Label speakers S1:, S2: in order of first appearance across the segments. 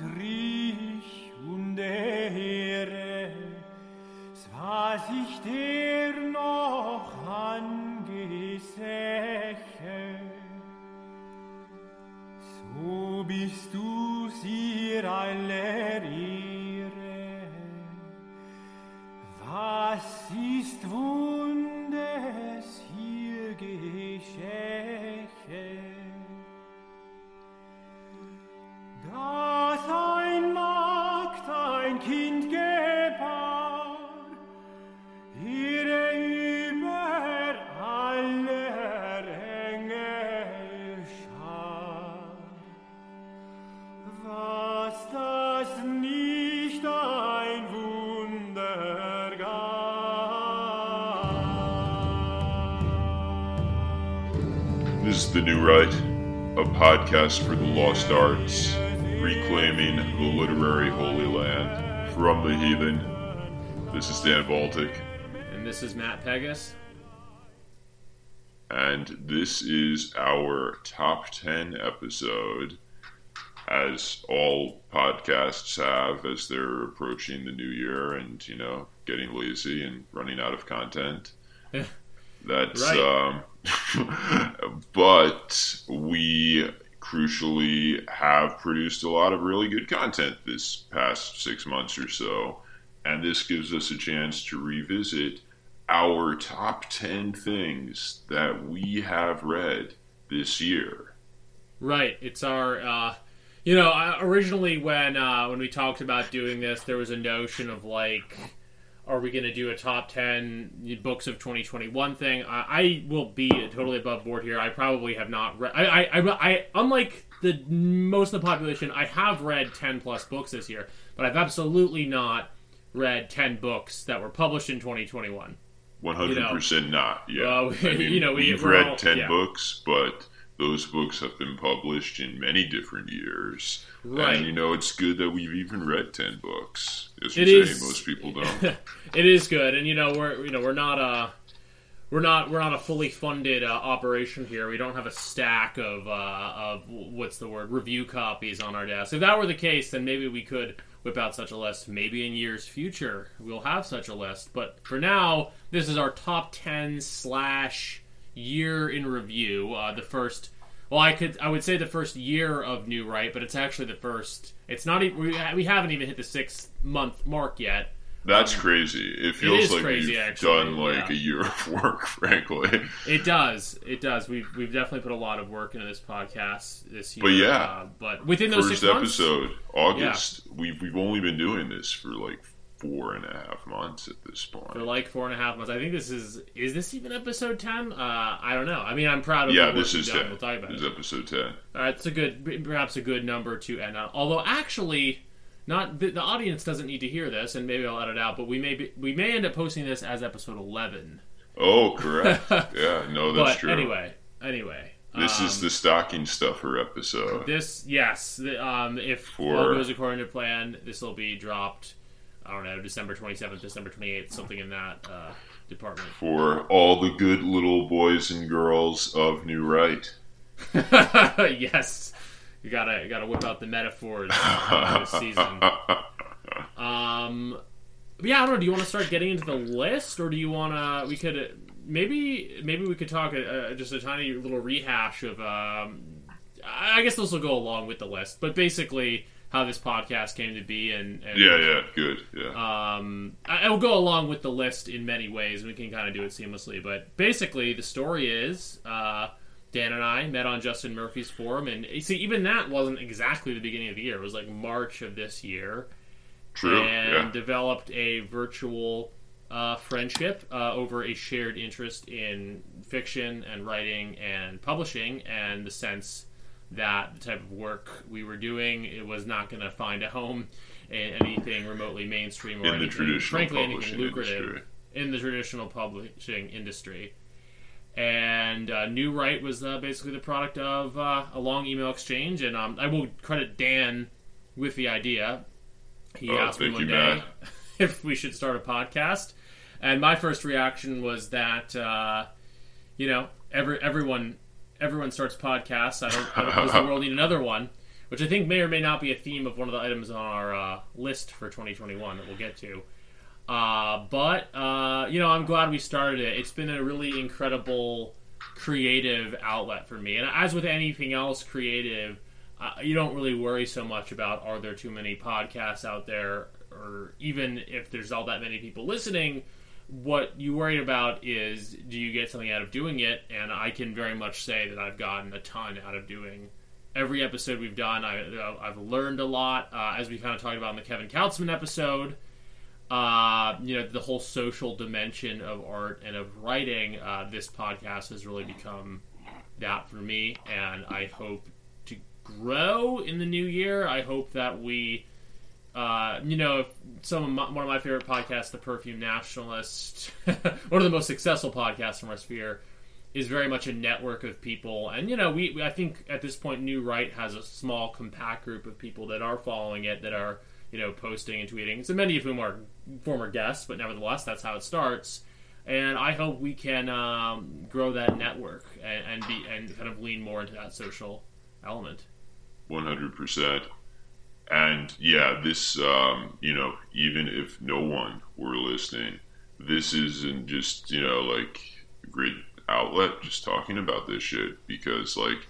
S1: Antrich und Ehre, was ich dir noch angesäche. So bist du sie aller Ehre. Was ist Wundes
S2: The New Write, a podcast for the lost arts, reclaiming the literary holy land from the heathen. This is Dan Baltic,
S3: And this is Matt Pegas.
S2: and this is our top 10 episode, as all podcasts have as they're approaching the new year and, you know, getting lazy and running out of content. That's
S3: Right.
S2: um, but we crucially have produced a lot of really good content this past six months or so, and this gives us a chance to revisit our top 10 things that we have read this year.
S3: Right. It's our, uh, you know, originally when uh, when we talked about doing this, there was a notion of like, are we going to do a top ten books of 2021 thing? I, I will be totally above board here. I probably have not read. I, I, I, I, unlike the most of the population, I have read 10 plus books this year, but I've absolutely not read 10 books that were published in 2021.
S2: 100% not. Yeah.
S3: Well,
S2: I mean,
S3: you know, we-
S2: we've read
S3: all-
S2: 10
S3: yeah.
S2: books, but those books have been published in many different years.
S3: Right.
S2: And, you know, it's good that we've even read 10 books. As
S3: It
S2: you say, most people don't.
S3: it is good, and you know we're you know we're not a we're not we're not a fully funded uh, operation here. We don't have a stack of uh, of what's the word review copies on our desk. If that were the case, then maybe we could whip out such a list. Maybe in years future we'll have such a list. But for now, this is our top ten slash year in review. Uh, the first. Well, I could I would say the first year of New Write, but it's actually the first. It's not even we, we haven't even hit the six month mark yet.
S2: That's crazy. It feels
S3: is
S2: like
S3: crazy,
S2: we've
S3: actually,
S2: done like
S3: yeah.
S2: a year of work, frankly.
S3: It does. It does. We've we've definitely put a lot of work into this podcast this year.
S2: But yeah.
S3: uh, but within those
S2: First
S3: six months,
S2: episode, August. We've we've only been doing this for like four and a half months at this point.
S3: for like four and a half months. I think this is is this even episode ten? Uh, I don't know. I mean, I'm proud of
S2: yeah, this
S3: we've
S2: is
S3: done.
S2: ten.
S3: We'll talk about
S2: this
S3: it.
S2: is episode ten.
S3: All right, it's a good, perhaps a good number to end on. Although actually, not the, the audience doesn't need to hear this, and maybe I'll edit out. But we may be, we may end up posting this as episode eleven.
S2: Oh, correct. yeah, no, that's
S3: but
S2: true.
S3: anyway, anyway,
S2: this
S3: um,
S2: is the stocking stuffer episode.
S3: This yes, the, um, if
S2: For-
S3: all goes according to plan, this will be dropped. I don't know, December twenty seventh, December twenty eighth, something in that uh, department.
S2: for all the good little boys and girls of New Write.
S3: yes, you gotta you gotta whip out the metaphors uh, this season. Um, but yeah, I don't know. Do you want to start getting into the list, or do you want to? We could maybe maybe we could talk uh, just a tiny little rehash of. Um, I guess this will go along with the list, but basically how this podcast came to be, and, and
S2: yeah, yeah, good. Yeah.
S3: um, I, I will go along with the list in many ways. We can kind of do it seamlessly, but basically, the story is uh, Dan and I met on Justin Murphy's forum, and see, even that wasn't exactly the beginning of the year. It was like March of this year,
S2: True.
S3: and
S2: Yeah.
S3: developed a virtual uh, friendship uh, over a shared interest in fiction and writing and publishing, and the sense that the type of work we were doing it was not going to find a home in anything remotely mainstream or
S2: In the
S3: anything,
S2: traditional
S3: frankly anything lucrative
S2: industry.
S3: in the traditional publishing industry. And uh, New Write was uh, basically the product of uh, a long email exchange, and um, I will credit Dan with the idea. He
S2: Oh,
S3: asked me one day if we should start a podcast, and my first reaction was that uh, you know every everyone everyone starts podcasts. I don't, I don't does the world need another one? which I think may or may not be a theme of one of the items on our uh, list for 2021 that we'll get to. Uh, but uh, you know, I'm glad we started it. It's been a really incredible creative outlet for me, and as with anything else creative, uh, you don't really worry so much about are there too many podcasts out there, or even if there's all that many people listening. What you worry about is do you get something out of doing it? And I can very much say that I've gotten a ton out of doing every episode we've done. I, I've learned a lot, uh, as we kind of talked about in the Kevin Kautzman episode uh, you know, the whole social dimension of art and of writing, uh, this podcast has really become that for me, and I hope to grow in the new year. I hope that we, uh, you know, some of my, one of my favorite podcasts, The Perfume Nationalist, one of the most successful podcasts from our sphere, is very much a network of people, and you know, we I think at this point, New Write has a small, compact group of people that are following it that are you know, posting and tweeting. So many of whom are former guests, but nevertheless, that's how it starts. And I hope we can um, grow that network and, and be and kind of lean more into that social element.
S2: One hundred percent. And yeah, this um, you know, even if no one were listening, this isn't just you know like a great outlet just talking about this shit because like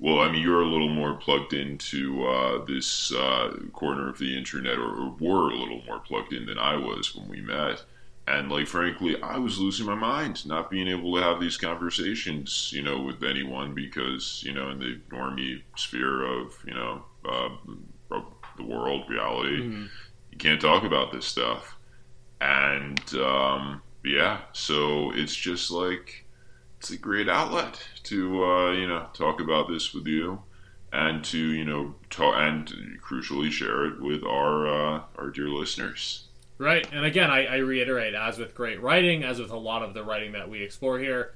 S2: well, I mean, you're a little more plugged into uh, this uh, corner of the internet, or, or, were a little more plugged in than I was when we met. And like, frankly, I was losing my mind, not being able to have these conversations, you know, with anyone because, you know, in the normie sphere of, you know, uh, the world, reality, mm-hmm. you can't talk about this stuff. And um, yeah, so it's just like it's a great outlet to uh, you know talk about this with you and to you know talk and crucially share it with our uh, our dear listeners.
S3: Right, and again, I, I, reiterate, as with great writing, as with a lot of the writing that we explore here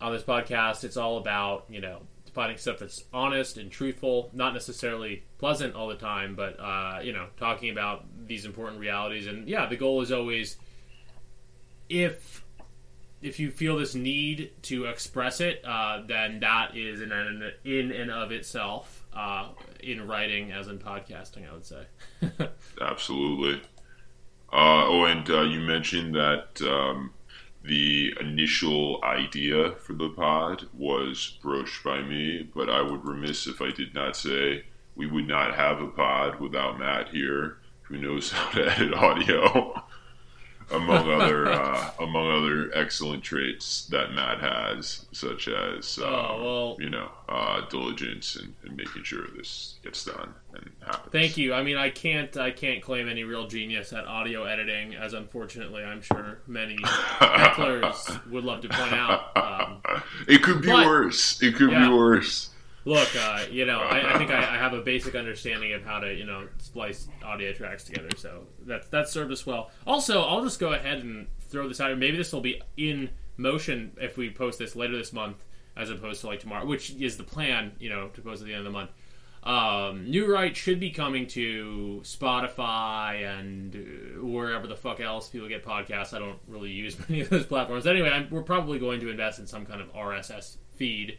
S3: on this podcast, it's all about you know finding stuff that's honest and truthful, not necessarily pleasant all the time, but uh, you know talking about these important realities. And yeah, the goal is always if if you feel this need to express it, uh, then that is in and, in and of itself uh, in writing as in podcasting. I would say.
S2: Absolutely. Uh, oh, and uh, you mentioned that um, the initial idea for the pod was broached by me, but I would remiss if I did not say we would not have a pod without Matt here, who knows how to edit audio among other uh, among other excellent traits that Matt has, such as
S3: oh, um, oh, well,
S2: you know uh, diligence and, and, making sure this gets done and happens.
S3: Thank you. I mean, I can't I can't claim any real genius at audio editing, as unfortunately I'm sure many hecklers would love to point out. Um,
S2: it could be but, worse. It could yeah. be worse.
S3: Look, uh, you know, I, I think I, I, have a basic understanding of how to, you know, splice audio tracks together. So that that served us well. Also, I'll just go ahead and throw this out. Maybe this will be in motion if we post this later this month, as opposed to like tomorrow, which is the plan. You know, to post at the end of the month. Um, New Write should be coming to Spotify and uh, wherever the fuck else people get podcasts. I don't really use many of those platforms. Anyway, I'm, we're probably going to invest in some kind of RSS feed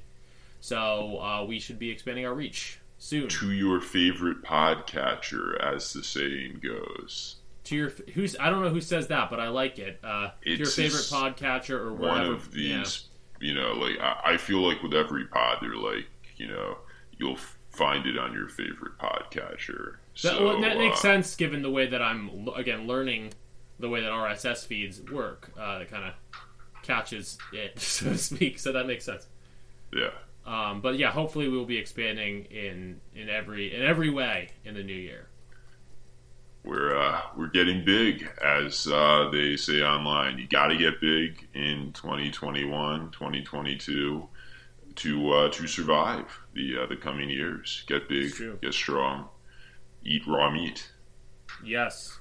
S3: so uh, we should be expanding our reach soon.
S2: To your favorite podcatcher, as the saying goes.
S3: To your who's I don't know who says that, but I like it. Uh, to your favorite podcatcher or whatever.
S2: one of these. Yeah. You know, like I, I feel like with every pod, they're like you know you'll find it on your favorite podcatcher.
S3: That, so, well, that makes uh, sense given the way that I'm again learning the way that RSS feeds work. Uh, that kind of catches it, so to speak. So that makes sense.
S2: Yeah.
S3: Um, but yeah, hopefully we will be expanding in in every in every way in the new year.
S2: We're uh, we're getting big, as uh, they say online. You got to get big in 2021, 2022 to uh, to survive the uh, the coming years. Get big, get strong, eat raw meat.
S3: Yes.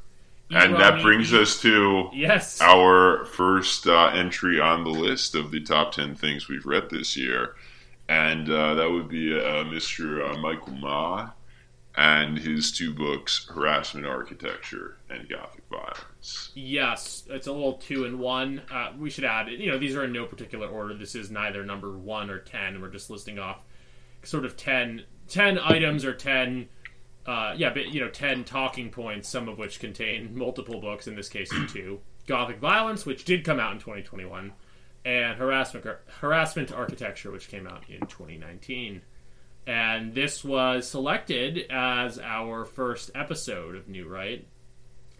S2: Eat and that brings meat. us to
S3: yes
S2: our first uh, entry on the list of the top 10 things we've read this year and uh, that would be uh, Mr. Uh, Michael Ma and his two books, Harassment Architecture and Gothic Violence.
S3: Yes, it's a little two in one. Uh, we should add, you know, these are in no particular order. This is neither number one or ten. We're just listing off sort of ten ten items or ten, uh, yeah, but you know, ten talking points, some of which contain multiple books. In this case, two: Gothic Violence, which did come out in 2021, and Harassment Harassment Architecture, which came out in 2019. And this was selected as our first episode of New Write.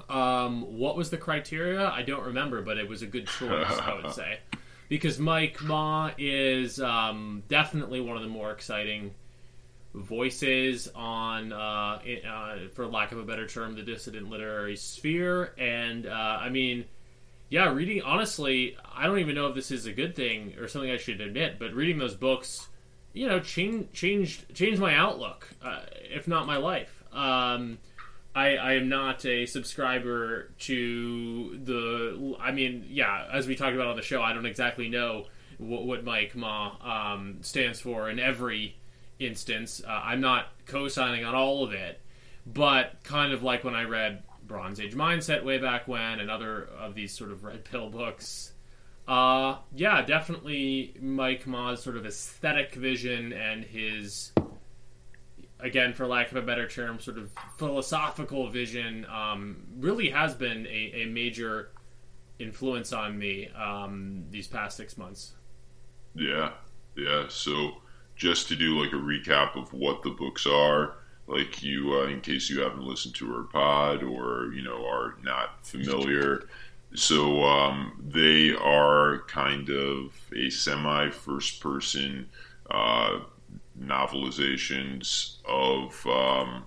S3: Um, what was the criteria? I don't remember, but it was a good choice, I would say, because Mike Ma is um, definitely one of the more exciting voices on, uh, it, uh, for lack of a better term, the dissident literary sphere. And uh, I mean, yeah, reading honestly, I don't even know if this is a good thing or something I should admit, but reading those books, you know, changed changed changed my outlook, uh, if not my life. Um, I, I am not a subscriber to the. I mean, yeah, as we talked about on the show, I don't exactly know what, what Mike Ma um, stands for in every instance. Uh, I'm not co-signing on all of it, but kind of like when I read Bronze Age Mindset way back when, and other of these sort of red pill books. Uh, yeah, definitely Mike Ma's sort of aesthetic vision and his again, for lack of a better term, sort of philosophical vision um, really has been a, a, major influence on me um, these past six months.
S2: Yeah, yeah. So just to do like a recap of what the books are, like you, uh, in case you haven't listened to our pod or you know are not familiar. So um, they are kind of a semi first person. Uh, novelizations of um,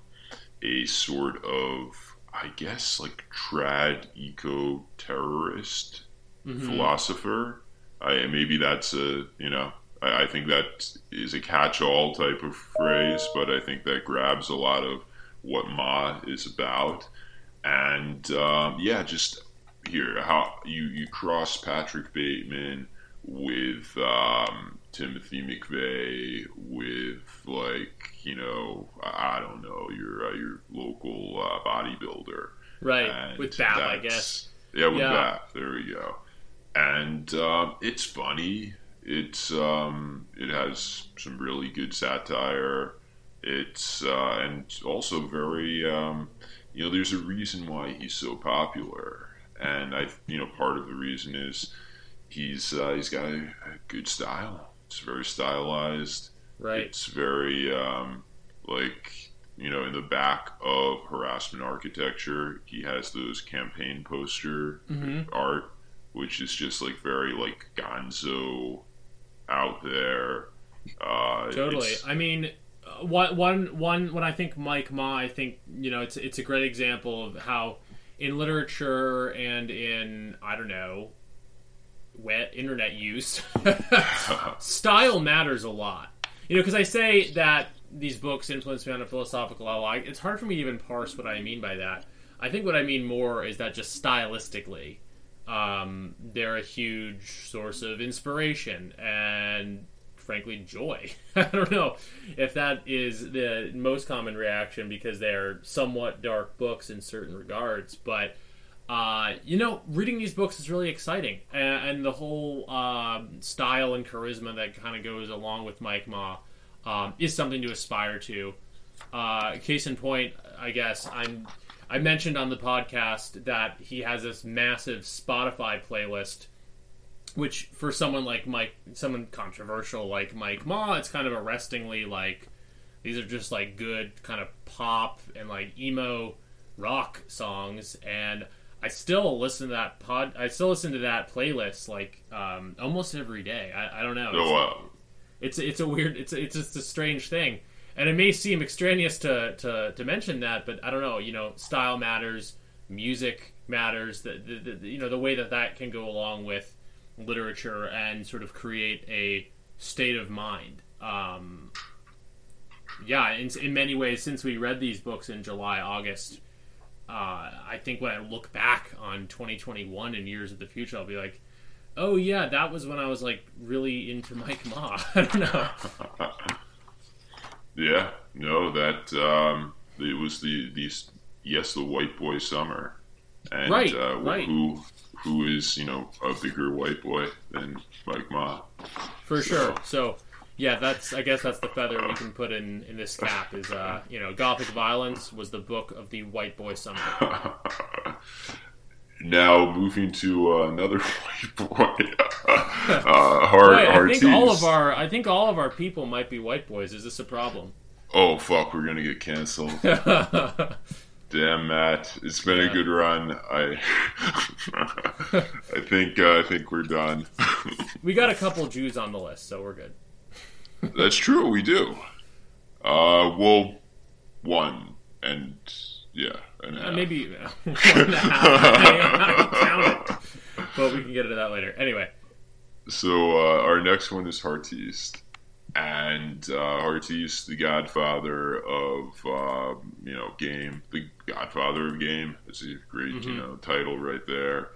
S2: a sort of, I guess, like trad eco terrorist mm-hmm. philosopher. I, maybe that's a, you know, I, I think that is a catch all type of phrase, but I think that grabs a lot of what Ma is about. And um, yeah, just here, how you, you cross Patrick Bateman with um, Timothy McVeigh with like you know I don't know your uh, your local uh, bodybuilder
S3: right and with Bap I guess
S2: yeah with yeah. Bap there we go and uh, it's funny it's um, it has some really good satire it's uh, and also very um, you know there's a reason why he's so popular and I you know part of the reason is he's uh, he's got a, a good style it's very stylized.
S3: Right.
S2: It's very um, like you know in the back of harassment architecture, he has those campaign poster mm-hmm. art, which is just like very like Gonzo out there. Uh,
S3: totally. I mean, uh, one one one when I think Mike Ma, I think you know it's it's a great example of how in literature and in I don't know wet internet use, style matters a lot. You know, because I say that these books influence me on a philosophical level. I, it's hard for me to even parse what I mean by that. I think what I mean more is that just stylistically, um, they're a huge source of inspiration and, frankly, joy. I don't know if that is the most common reaction because they're somewhat dark books in certain regards, but uh, you know, reading these books is really exciting, and, and the whole uh, style and charisma that kind of goes along with Mike Ma um, is something to aspire to. Uh, case in point, I guess I'm. I mentioned on the podcast that he has this massive Spotify playlist, which for someone like Mike, someone controversial like Mike Ma, it's kind of arrestingly like these are just like good kind of pop and like emo rock songs and I still listen to that pod. I still listen to that playlist like um, almost every day. I, I don't know.
S2: It's, oh wow!
S3: It's it's a weird. It's it's just a strange thing, and it may seem extraneous to to, to mention that, but I don't know. You know, style matters, music matters. The, the, the you know the way that that can go along with literature and sort of create a state of mind. Um, yeah, in, in many ways, since we read these books in July, August, uh, I think when I look back on 2021 and years of the future, I'll be like, oh yeah, that was when I was like really into Mike Ma. I don't know.
S2: yeah, no, that um, it was the the yes, the white boy summer, and
S3: right,
S2: uh,
S3: right.
S2: who who is you know a bigger white boy than Mike Ma.
S3: For so. sure. So Yeah, that's. I guess that's the feather we can put in in this cap. Is uh, you know, Gothic Violence was the book of the White Boy Summer.
S2: now moving to uh, another white boy, uh, Hard
S3: Wait, I think all of our I think all of our people might be white boys. Is this a problem?
S2: Oh fuck, we're gonna get canceled. Damn, Matt, it's been a good run. I, I think uh, I think we're done.
S3: we got a couple Jews on the list, so we're good.
S2: That's true. We do. Uh, well, one and yeah,
S3: Uh, maybe uh, one and a half. I don't count it, but we can get into that later. Anyway,
S2: So uh, our next one is Heartiste, and uh, Heartiste, the Godfather of um, you know game, the Godfather of game. It's a great you
S3: Mhm.
S2: know title right there.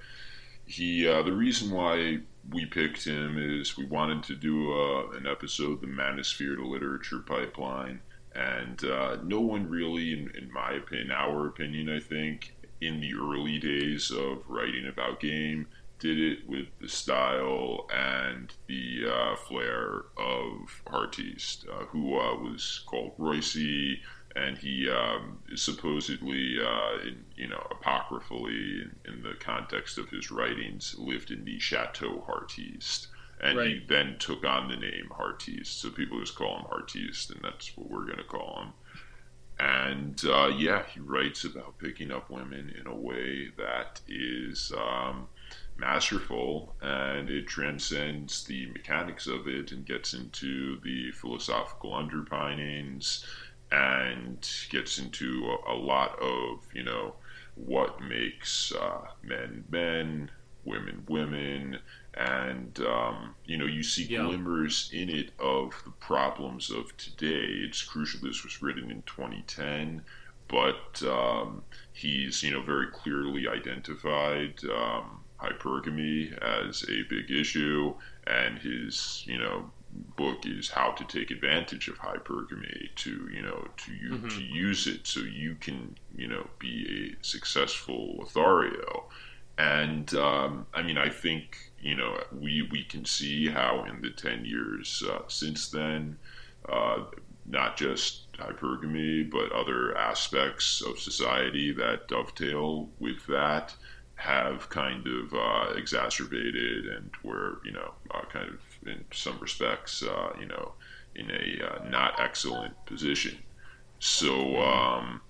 S2: He uh, the reason why we picked him is we wanted to do uh, an episode, the Manosphere to Literature Pipeline, and uh, no one really, in, in my opinion, our opinion, I think, in the early days of writing about game, did it with the style and the uh, flair of Heartiste, uh, who uh, was called Roissy, and he um, supposedly, uh, in, you know, apocryphally, in, in the context of his writings, lived in the Chateau Heartiste. And he then took on the name Heartiste, so people just call him Heartiste, and that's what we're going to call him. And uh, yeah, he writes about picking up women in a way that is um, masterful and it transcends the mechanics of it and gets into the philosophical underpinnings and gets into a, a lot of, you know, what makes uh, men men, women women, and um, you know you see
S3: Yeah.
S2: glimmers in it of the problems of today. It's crucial. This was written in 2010, but um, he's you know very clearly identified um, hypergamy as a big issue, and his you know book is how to take advantage of hypergamy to you know to you
S3: Mhm.
S2: to use it so you can you know be a successful Lothario. And um, I mean, I think you know we we can see how in the ten years uh, since then, uh, not just hypergamy, but other aspects of society that dovetail with that have kind of uh, exacerbated and were you know uh, kind of in some respects uh, you know in a uh, not excellent position. So um,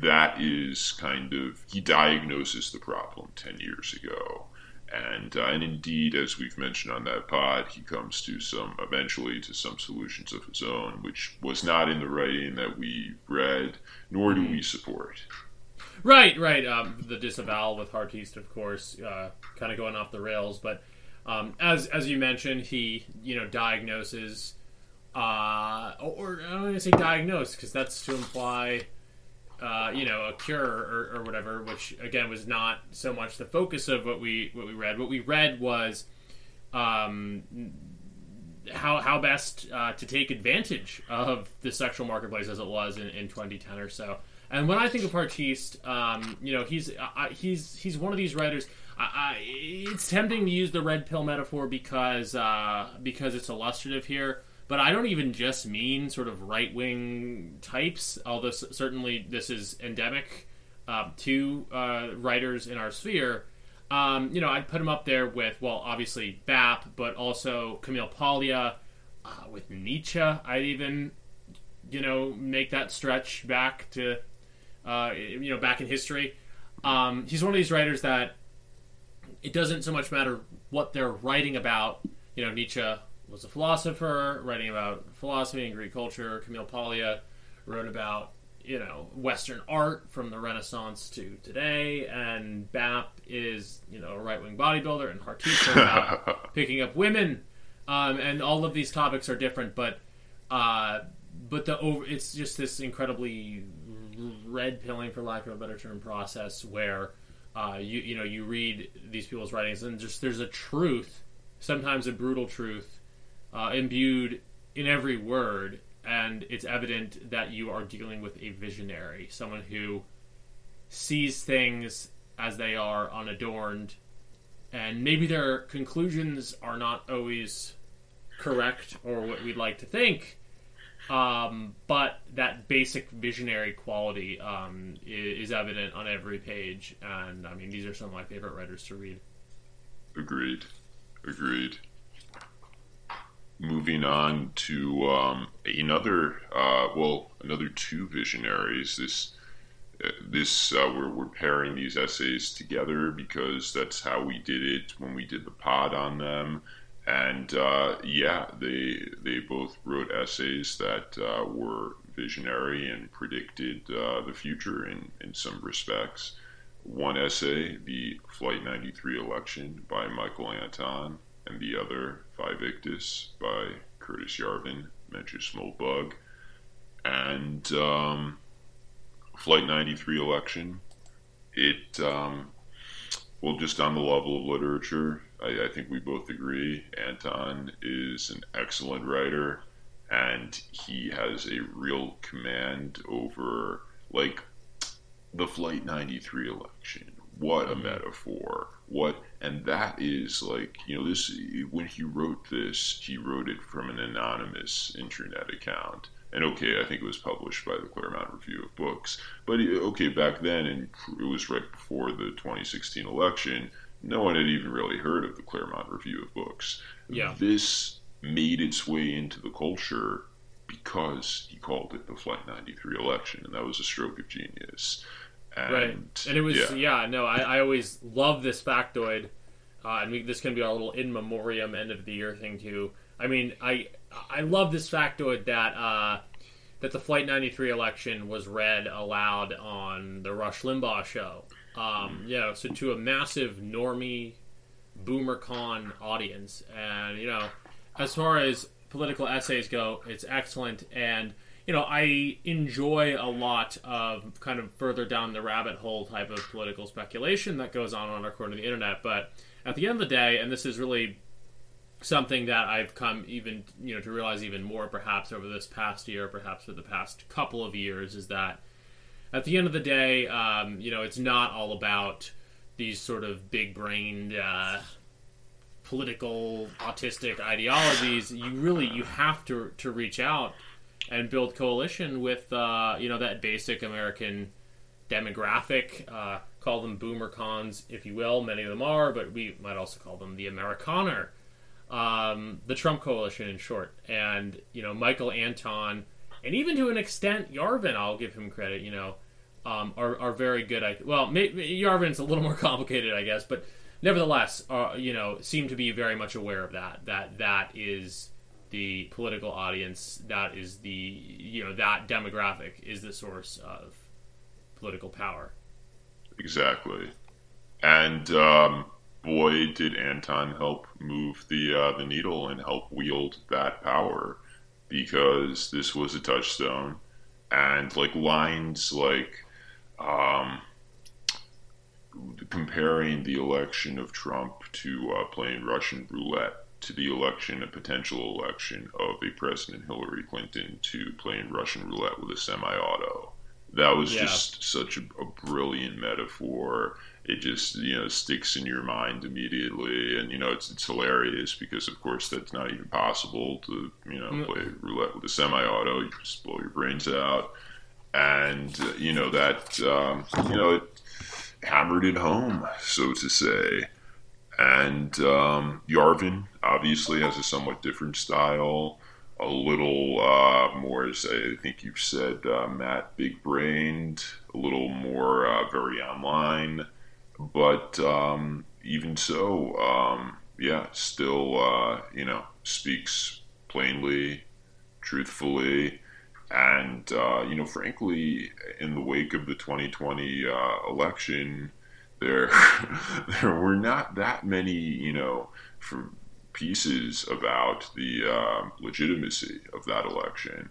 S2: that is kind of he diagnoses the problem ten years ago, and uh, and indeed, as we've mentioned on that pod, he comes to some eventually to some solutions of his own, which was not in the writing that we read, nor do we support.
S3: right, right. Um, the disavowal with Heartiste, of course, uh, kind of going off the rails. But um, as as you mentioned, he you know diagnoses, uh, or I don't want to say diagnose because that's to imply. Uh, you know, a cure or, or whatever, which again was not so much the focus of what we what we read. What we read was um, how how best uh, to take advantage of the sexual marketplace as it was in, in 2010 or so. And when I think of Heartiste, um, you know, he's I, he's he's one of these writers. I, I, it's tempting to use the red pill metaphor because uh, because it's illustrative here. But I don't even just mean sort of right wing types, although certainly this is endemic uh, to uh, writers in our sphere. Um, you know, I'd put him up there with, well, obviously BAP, but also Camille Paglia, uh, with Nietzsche. I'd even, you know, make that stretch back to, uh, you know, back in history. Um, he's one of these writers that it doesn't so much matter what they're writing about. You know, Nietzsche was a philosopher writing about philosophy and Greek culture. Camille Paglia wrote about you know Western art from the Renaissance to today, and BAP is you know a right wing bodybuilder, and wrote about picking up women, um, and all of these topics are different, but uh, but the over it's just this incredibly red pilling, for lack of a better term, process where uh, you you know you read these people's writings and just there's a truth, sometimes a brutal truth, uh, imbued in every word, and it's evident that you are dealing with a visionary, someone who sees things as they are unadorned, and maybe their conclusions are not always correct or what we'd like to think. Um, but that basic visionary quality um, is, is evident on every page, and I mean these are some of my favorite writers to read.
S2: Agreed. Agreed. Moving on to um, another, uh, well, another two visionaries. This, uh, this uh, we're, we're pairing these essays together because that's how we did it when we did the pod on them. And uh, yeah, they they both wrote essays that uh, were visionary and predicted the future in in some respects one essay, the Flight 93 election by Michael Anton, and the other, Vae Victis by Curtis Yarvin, small bug And um, Flight 93 election, it, um, well, just on the level of literature, I, I think we both agree Anton is an excellent writer and he has a real command over, like, the Flight 93 election. What a metaphor. What, and that is like, you know, this, when he wrote this, he wrote it from an anonymous internet account. And okay, I think it was published by the Claremont Review of Books. But okay, back then, and it was right before the 2016 election, no one had even really heard of the Claremont Review of Books.
S3: Yeah.
S2: This made its way into the culture because he called it the Flight 93 election, and that was a stroke of genius. And,
S3: right, and it was
S2: yeah,
S3: yeah, no, I, I always love this factoid, uh, and we, this can be our little in memoriam end of the year thing too. I mean, I I love this factoid that uh, that the Flight 93 election was read aloud on the Rush Limbaugh show. Um, you know, so to a massive normie BoomerCon audience, and you know, as far as political essays go, it's excellent and you know, I enjoy a lot of kind of further down the rabbit hole type of political speculation that goes on on our corner of the internet. But at the end of the day, and this is really something that I've come even, you know, to realize even more perhaps over this past year, perhaps for the past couple of years, is that at the end of the day, um, you know, it's not all about these sort of big brained, uh, political autistic ideologies. You really you have to to reach out and build coalition with uh, you know that basic American demographic. Uh, call them boomer cons, if you will. Many of them are, but we might also call them the Amerikaner, um, the Trump coalition, in short. And you know, Michael Anton, and even to an extent, Yarvin, I'll give him credit. You know, um, are are very good. I well, Yarvin's a little more complicated, I guess, but nevertheless, uh, you know, seem to be very much aware of that. That that is the political audience that is the you know that demographic is the source of political power.
S2: Exactly. And um, boy did anton help move the uh, the needle and help wield that power because this was a touchstone. And like lines like um, comparing the election of trump to uh, playing russian roulette to the election, a potential election of a President Hillary Clinton to playing Russian roulette with a semi-auto. That was yeah. just such a, a, brilliant metaphor. It just you know sticks in your mind immediately, and you know it's it's hilarious because of course that's not even possible to you know mm. play roulette with a semi-auto. You just blow your brains out, and uh, you know that um, you know it hammered it home, so to say. And um, Yarvin obviously has a somewhat different style, a little uh, more, as I think you've said, uh, Matt, big brained, a little more uh, very online. But um, even so, um, yeah, still, uh, you know, speaks plainly, truthfully. And, uh, you know, frankly, in the wake of the 2020 uh, election, there there were not that many, you know, pieces about the uh, legitimacy of that election,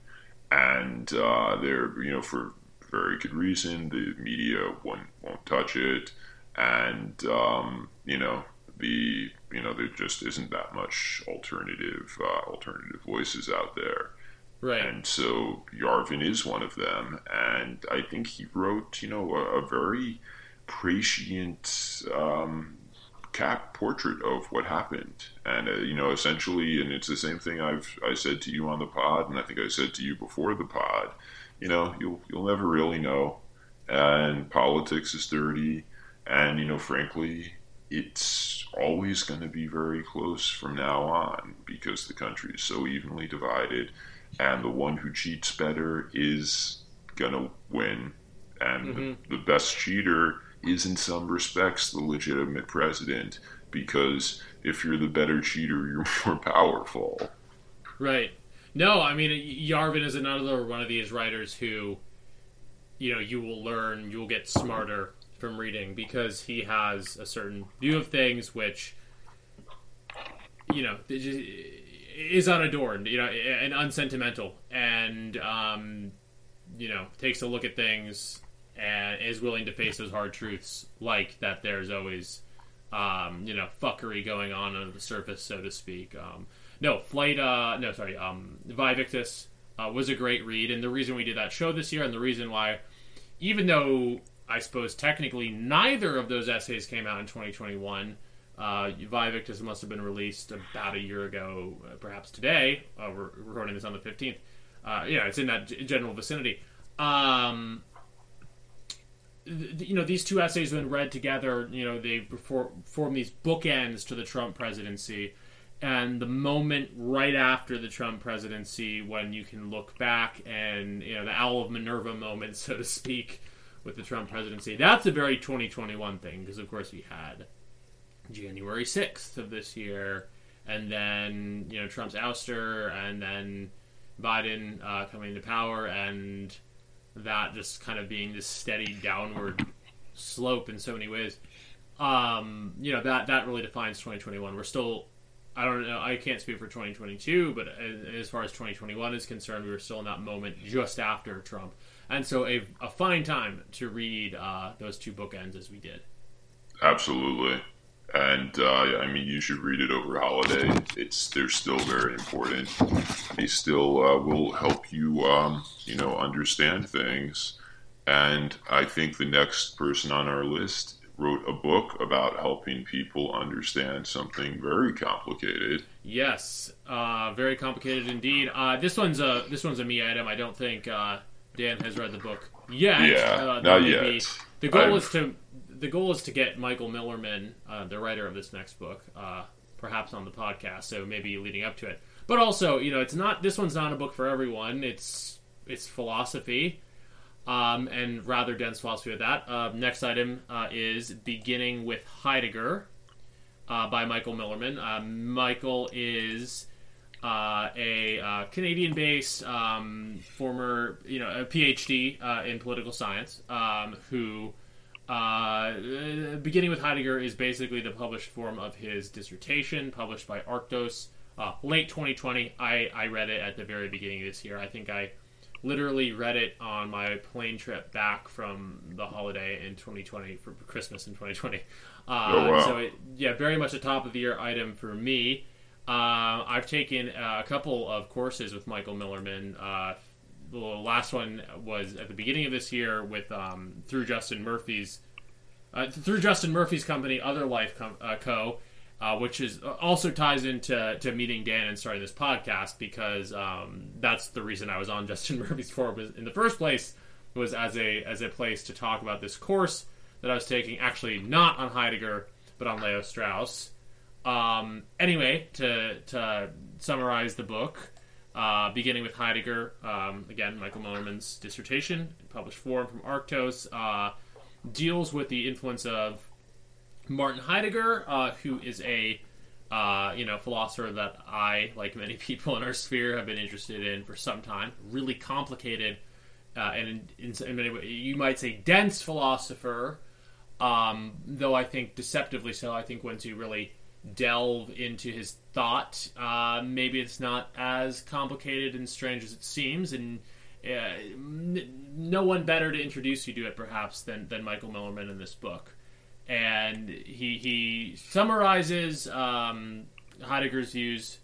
S2: and uh, there, you know, for very good reason, the media won't won't touch it, and um, you know, the you know, there just isn't that much alternative uh, alternative voices out there.
S3: Right.
S2: And so Yarvin is one of them, and I think he wrote, you know, a, a very prescient um, cap portrait of what happened, and uh, you know, essentially, and it's the same thing I've I said to you on the pod, and I think I said to you before the pod. You know, you'll you'll never really know, and politics is dirty, and you know, frankly, it's always going to be very close from now on because the country is so evenly divided, and the one who cheats better is going to win, and
S3: Mm-hmm.
S2: the, the best cheater is in some respects the legitimate president because if you're the better cheater, you're more powerful.
S3: Right. No, I mean Yarvin is another one of these writers who, you know, you will learn, you will get smarter from reading because he has a certain view of things which, you know, is unadorned, you know, and unsentimental, and um, you know, takes a look at things and is willing to face those hard truths, like that. There's always um, you know, fuckery going on under the surface, so to speak. Um, no, Flight, uh, no, sorry, um, Vae Victis uh, was a great read, and the reason we did that show this year, and the reason why, even though I suppose technically neither of those essays came out in 2021, uh, Vae Victis must have been released about a year ago, uh, perhaps today. Uh, we're recording this on the 15th. Uh, yeah, it's in that g- general vicinity. Um, you know these two essays when read together you know they form these bookends to the trump presidency. And the moment right after the trump presidency when you can look back and you know the owl of minerva moment so to speak with the trump presidency that's a very 2021 thing because of course we had january 6th of this year and then you know trump's ouster and then biden uh, coming into power and that just kind of being this steady downward slope in so many ways. Um, you know that that really defines 2021. We're still, I don't know, I can't speak for 2022, but as, far as 2021 is concerned, we were still in that moment just after Trump, and so a, a fine time to read uh, those two bookends as we did.
S2: Absolutely. And uh, I mean, you should read it over holiday. It's they're still very important. They still uh, will help you, um, you know, understand things. And I think the next person on our list wrote a book about helping people understand something very complicated.
S3: Yes, uh, very complicated indeed. Uh, this one's a this one's a me item. I don't think uh, Dan has read the book yet.
S2: Yeah,
S3: uh,
S2: not yet.
S3: the goal
S2: I'm-
S3: is to the goal is to get Michael Millerman, uh, the writer of this next book, uh, perhaps on the podcast. So maybe leading up to it, but also you know it's not this one's not a book for everyone. It's it's philosophy. Um, and rather dense philosophy of that. Uh, next item uh, is beginning with Heidegger uh, by Michael Millerman. Uh, Michael is uh, a uh, Canadian-based um, former, you know, a PhD uh, in political science, um, who, uh, beginning with Heidegger, is basically the published form of his dissertation, published by Arktos, uh, late 2020. I, I read it at the very beginning of this year. I think I literally read it on my plane trip back from the holiday in 2020 for Christmas in 2020. Uh,
S2: Oh, wow.
S3: So it, yeah, very much a top of the year item for me. Uh, I've taken uh, a couple of courses with Michael Millerman. Uh, the last one was at the beginning of this year with um, through Justin Murphy's uh, through Justin Murphy's company, Other Life uh, Co. Uh, which is also ties into to meeting Dan and starting this podcast because um, that's the reason I was on Justin Murphy's forum in the first place was as a as a place to talk about this course that I was taking, actually not on Heidegger but on Leo Strauss. Um, anyway, to to summarize the book, uh, beginning with Heidegger, um, again Michael Millerman's dissertation, published form from Arktos, uh, deals with the influence of Martin Heidegger, uh, who is a uh, you know philosopher that I, like many people in our sphere, have been interested in for some time. Really complicated uh, and in, in, in many ways, you might say dense philosopher, um, though I think deceptively so. I think once you really delve into his thought, uh, maybe it's not as complicated and strange as it seems, and uh, n- no one better to introduce you to it perhaps than, than Michael Millerman in this book. And he he summarizes um, Heidegger's views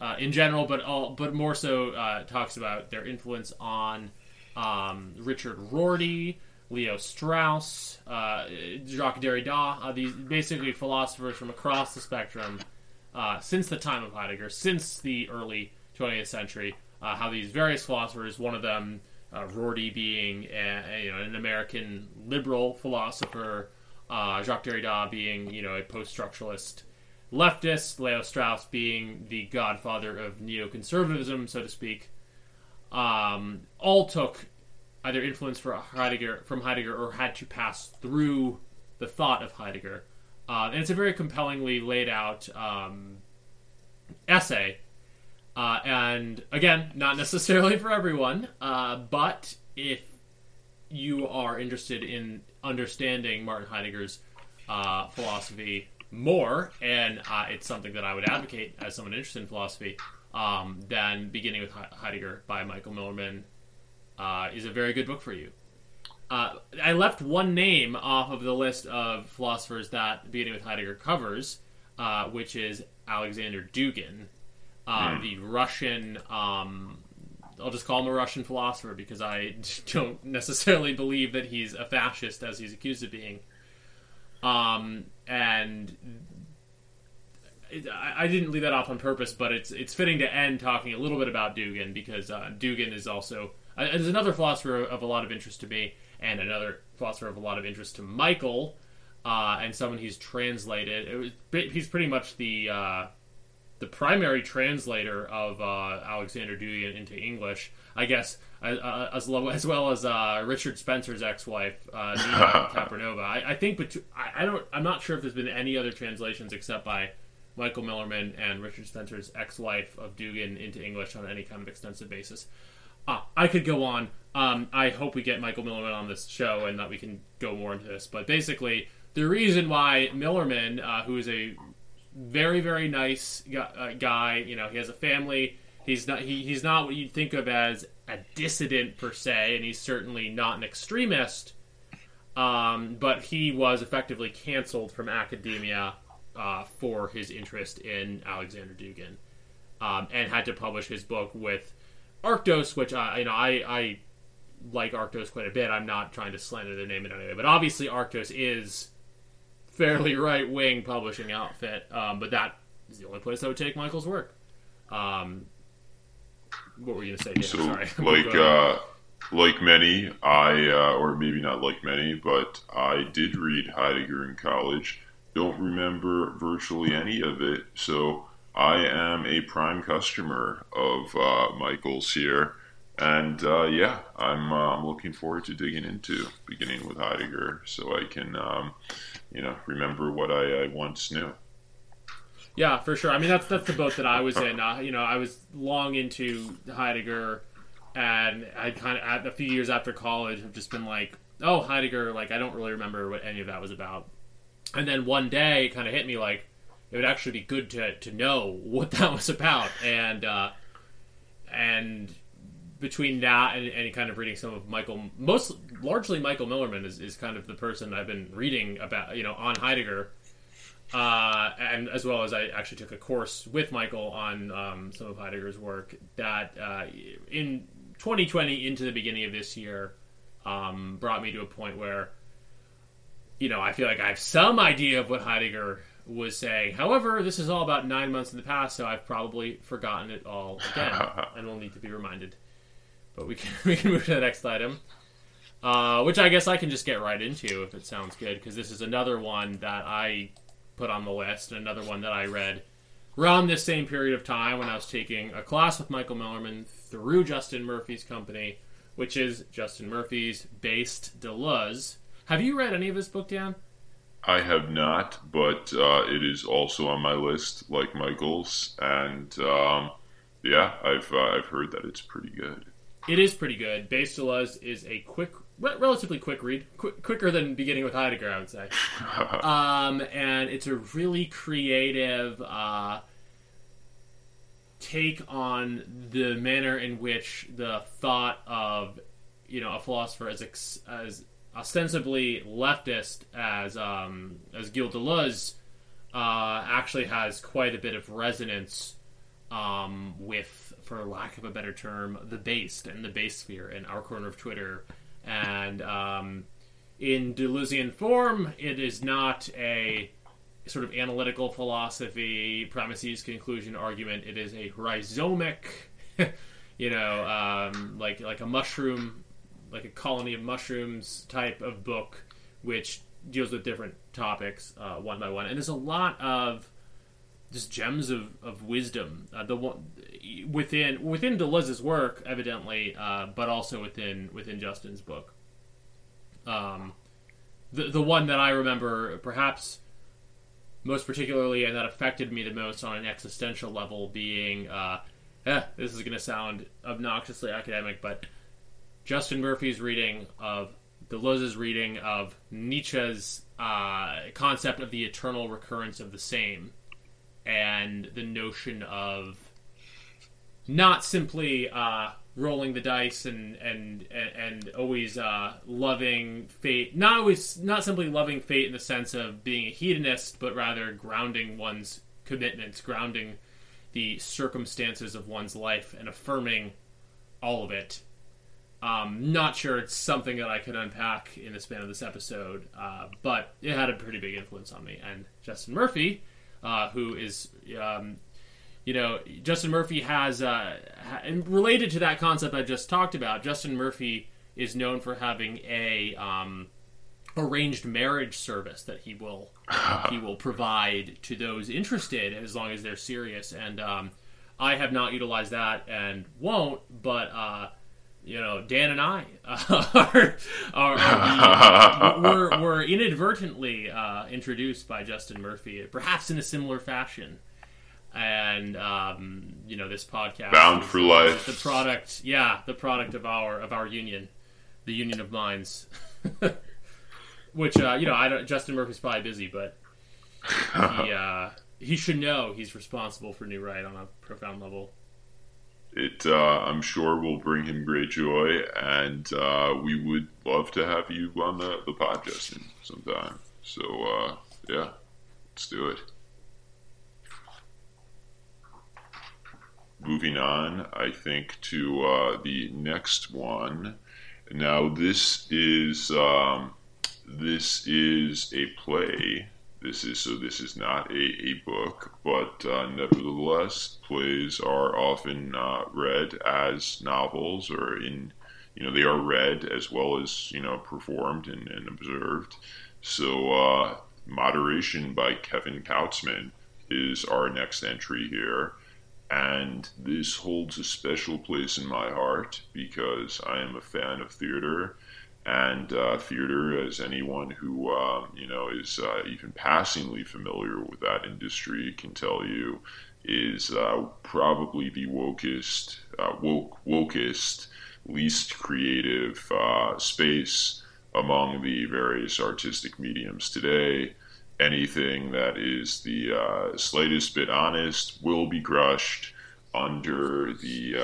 S3: uh, in general, but all, but more so uh, talks about their influence on um, Richard Rorty, Leo Strauss, uh, Jacques Derrida, uh, these basically philosophers from across the spectrum uh, since the time of Heidegger, since the early 20th century. Uh, how these various philosophers, one of them, uh, Rorty, being a, you know an American liberal philosopher, uh, Jacques Derrida being you know a post-structuralist leftist, Leo Strauss being the godfather of neoconservatism, so to speak, um, all took either influence for Heidegger from Heidegger or had to pass through the thought of Heidegger. Uh, and it's a very compellingly laid out um, essay. Uh, and again, not necessarily for everyone, uh, but if you are interested in understanding Martin Heidegger's uh, philosophy more, and uh, it's something that I would advocate as someone interested in philosophy, um, then beginning with Heidegger by Michael Millerman uh, is a very good book for you. Uh, I left one name off of the list of philosophers that beginning with Heidegger covers, uh, which is Alexander Dugin, mm. the Russian. Um, I'll just call him a Russian philosopher because I don't necessarily believe that he's a fascist as he's accused of being. Um, and I, I, didn't leave that off on purpose, but it's it's fitting to end talking a little bit about Dugin because uh, Dugin is also uh, is another philosopher of a lot of interest to me, and another philosopher of a lot of interest to Michael, uh, and someone he's translated. It was, he's pretty much the uh, the primary translator of uh, Alexander Dugin into English, I guess, as, uh, as, as well as uh, Richard Spencer's ex-wife, uh, Nina Kouprianova. I, I think, but I, I, don't. I'm not sure if there's been any other translations except by Michael Millerman and Richard Spencer's ex-wife of Dugin into English on any kind of extensive basis. Uh, I could go on. Um, I hope we get Michael Millerman on this show and that we can go more into this. But basically, the reason why Millerman, uh, who is a very very nice uh, guy, you know, he has a family. He's not he, he's not what you'd think of as a dissident per se, and he's certainly not an extremist. Um, but he was effectively canceled from academia uh, for his interest in Alexander Dugin, um, and had to publish his book with Arktos, which I you know I, I like Arktos quite a bit. I'm not trying to slander their name in any way, but obviously Arktos is fairly right wing publishing outfit. Um, but that is the only place I would take Michael's work. Um, what were you gonna say?
S2: So, Sorry. like uh, like many, I uh, or maybe not like many, but I did read Heidegger in college. Don't remember virtually any of it, so I am a prime customer of uh, Michael's here, and uh, yeah, I'm uh, I'm looking forward to digging into beginning with Heidegger, so I can um, you know remember what I, I, once knew.
S3: Yeah, for sure. I mean, that's that's the boat that I was in. Uh, you know, I was long into Heidegger, and I kind of a few years after college have just been like, oh, Heidegger. Like, I don't really remember what any of that was about. And then one day, it kind of hit me like it would actually be good to, to know what that was about. And uh, and between that and, and, kind of reading some of Michael most largely Michael Millerman is, is kind of the person I've been reading about you know on Heidegger. Uh, and as well as I actually took a course with Michael on um, some of Heidegger's work that uh, in 2020 into the beginning of this year um, brought me to a point where you know I feel like I have some idea of what Heidegger was saying. However, this is all about nine months in the past, so I've probably forgotten it all again, and will need to be reminded. But we can we can move to the next item, uh, which I guess I can just get right into if it sounds good, because this is another one that I put on the list, and another one that I read around this same period of time when I was taking a class with Michael Millerman through Justin Murphy's company, which is Justin Murphy's based Deleuze. Have you read any of his book, Dan?
S2: I have not, but uh, it is also on my list, like Michael's, and um, yeah, I've uh, I've heard that it's pretty good.
S3: It is pretty good. Based Deleuze is a quick, relatively quick read, Qu- quicker than beginning with Heidegger, I would say. um, and it's a really creative uh, take on the manner in which the thought of you know a philosopher as ex- as ostensibly leftist as um, as Gilles Deleuze uh, actually has quite a bit of resonance um, with, for lack of a better term, the based and the base sphere and our corner of Twitter, and um, in Deleuzian form, it is not a sort of analytical philosophy, premises, conclusion, argument. It is a rhizomic, you know, um, like like a mushroom, like a colony of mushrooms type of book, which deals with different topics uh, one by one. And there's a lot of just gems of, of wisdom. Uh, the one within within Deleuze's work, evidently, uh, but also within within Justin's book. Um, the the one that I remember perhaps most particularly and that affected me the most on an existential level being uh, eh, this is going to sound obnoxiously academic, but Justin Murphy's reading of Deleuze's reading of Nietzsche's uh, concept of the eternal recurrence of the same and the notion of not simply uh, rolling the dice and and and, always uh, loving fate. Not always, not simply loving fate in the sense of being a hedonist, but rather grounding one's commitments, grounding the circumstances of one's life, and affirming all of it. Um, not sure it's something that I could unpack in the span of this episode, uh, but it had a pretty big influence on me. And Justin Murphy, uh, who is um, you know, Justin Murphy has, uh, and related to that concept I just talked about, Justin Murphy is known for having a um, arranged marriage service that he will he will provide to those interested as long as they're serious. And um, I have not utilized that and won't, but. You know, Dan and I uh, are, are, are were, were inadvertently uh, introduced by Justin Murphy, perhaps in a similar fashion. And um, you know this podcast
S2: bound is, for life.
S3: the product yeah the product of our of our union the union of minds. Which uh, you know i don't justin murphy's probably busy but he uh, he should know he's responsible for new right on a profound level
S2: it uh, i'm sure will bring him great joy and uh, we would love to have you on the, the podcast sometime so uh, yeah let's do it moving on, I think, to uh, the next one. Now, this is um, this is a play. This is so. This is not a, a book, but uh, nevertheless, plays are often uh, read as novels, or in you know they are read as well as you know performed and, and observed. So, uh, moderation by Kevin Kautzman is our next entry here. And this holds a special place in my heart because I am a fan of theater. And uh, theater, as anyone who uh, you know is uh, even passingly familiar with that industry can tell you, is uh, probably the wokest, uh, woke, wokest, least creative uh, space among the various artistic mediums today. Anything that is the slightest bit honest will be crushed under the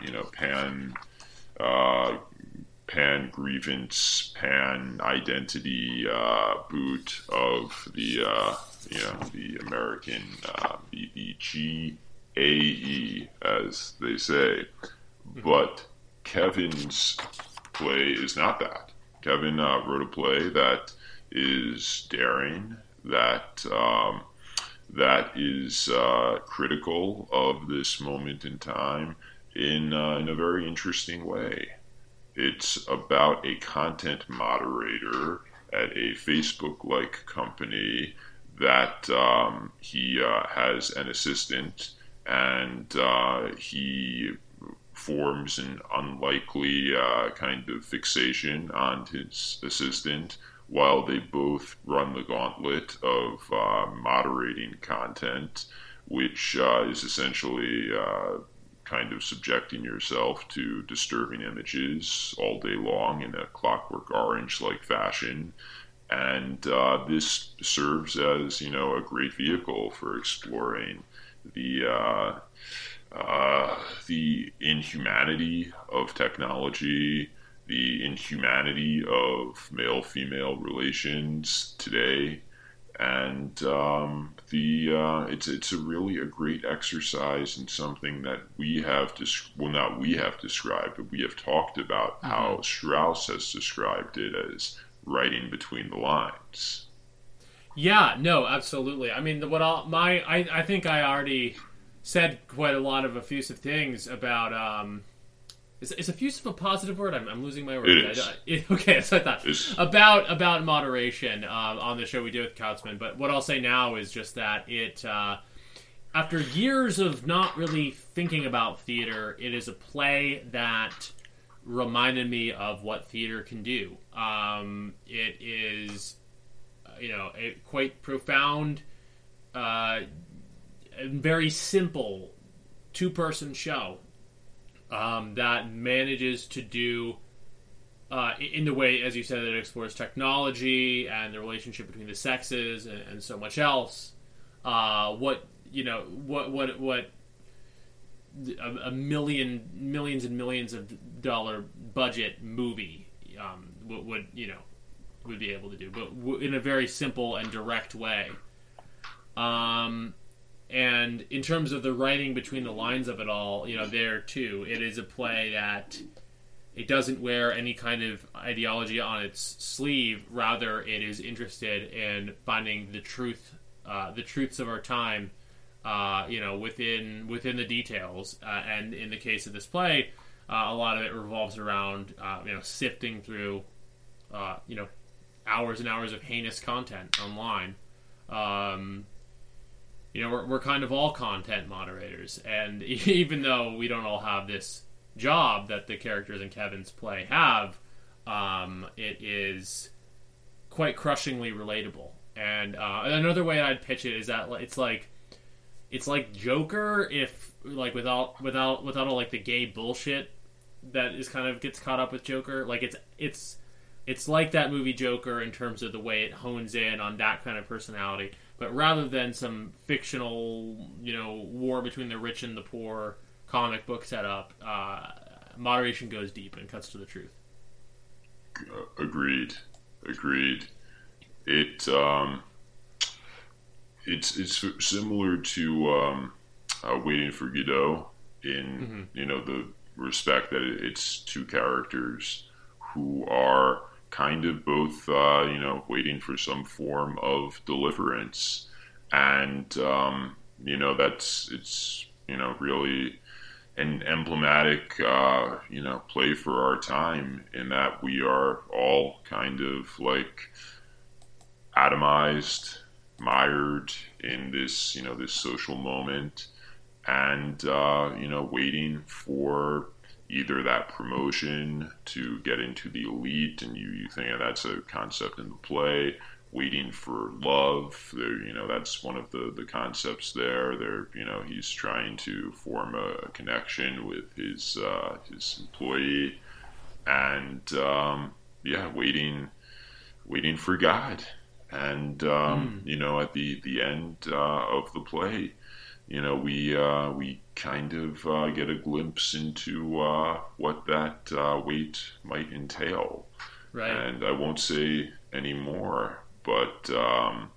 S2: you know pan pan grievance pan identity uh, boot of the uh, you know the American uh, the, the GAE as they say, mm-hmm. but Kevin's play is not that. Kevin wrote a play that is daring, that um, that is uh, critical of this moment in time in uh, in a very interesting way. It's about a content moderator at a Facebook-like company that um, he uh, has an assistant and uh, he forms an unlikely uh, kind of fixation on his assistant while they both run the gauntlet of uh, moderating content, which uh, is essentially uh, kind of subjecting yourself to disturbing images all day long in a clockwork orange like fashion. And uh, this serves as, you know, a great vehicle for exploring the uh, uh, the inhumanity of technology, the inhumanity of male female relations today. And um, the uh, it's it's a really a great exercise and something that we have dis- well not we have described but we have talked about mm-hmm. how Strauss has described it as writing between the lines.
S3: Yeah, no, absolutely. I mean, what I'll, my I, I think I already said quite a lot of effusive things about. Um, is, is effusive a positive word? I'm, I'm losing my word.
S2: It is.
S3: I- I- okay, so I thought about about moderation um, on the show we do with Kautzman. But what I'll say now is just that it. Uh, after years of not really thinking about theater, it is a play that reminded me of what theater can do. Um, it is, uh, you know, a quite profound, uh, and very simple two person show um, that manages to do. Uh, in the way, as you said, that it explores technology and the relationship between the sexes and, and so much else. Uh, what you know, what what what a, a million millions and millions of dollar budget movie um, would, would you know would be able to do, but w- in a very simple and direct way. Um, and in terms of the writing between the lines of it all, you know, there too, it is a play that it doesn't wear any kind of ideology on its sleeve. Rather, it is interested in finding the truth, uh, the truths of our time, uh, you know, within within the details. Uh, and in the case of this play, uh, a lot of it revolves around, uh, you know, sifting through, uh, you know, hours and hours of heinous content online. Um, you know, we're, we're kind of all content moderators, and even though we don't all have this job that the characters in Kevin's play have, um, it is quite crushingly relatable. And uh, another way I'd pitch it is that it's like it's like Joker if like without without without all like the gay bullshit that is kind of gets caught up with Joker. Like it's it's it's like that movie Joker in terms of the way it hones in on that kind of personality. But rather than some fictional, you know, war between the rich and the poor comic book setup, uh, moderation goes deep and cuts to the truth.
S2: Uh, agreed. Agreed. It um, it's it's similar to um, uh, Waiting for Godot in you know the respect that it's two characters who are kind of both uh, you know waiting for some form of deliverance, and um, you know that's it's you know really an emblematic, uh, you know, play for our time in that we are all kind of like atomized, mired in this, you know, this social moment, and uh, you know, waiting for either that promotion to get into the elite, and you you think that's a concept in the play. Waiting for love, there, you know, that's one of the, the concepts there. There, you know, he's trying to form a connection with his uh, his employee, and um, yeah, waiting, waiting for God, and um, you know, at the the end uh, of the play, you know, we uh, we kind of uh, get a glimpse into uh, what that uh, wait might entail,
S3: Right.
S2: and I won't say any more. But um,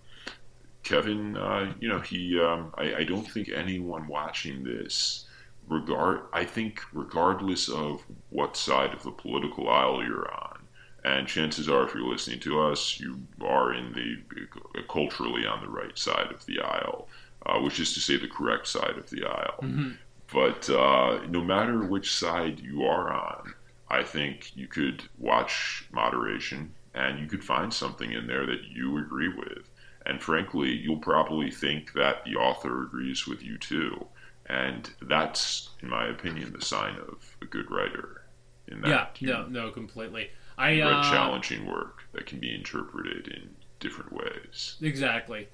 S2: Kevin, uh, you know, he, um, I, I don't think anyone watching this, regard, I think, regardless of what side of the political aisle you're on, and chances are, if you're listening to us, you are in the culturally on the right side of the aisle, uh, which is to say, the correct side of the aisle. But uh, no matter which side you are on, I think you could watch Moderation and you could find something in there that you agree with. And frankly, you'll probably think that the author agrees with you too. And that's, in my opinion, the sign of a good writer. In that
S3: yeah. No. No. Completely. I
S2: read
S3: uh,
S2: challenging work that can be interpreted in different ways.
S3: Exactly.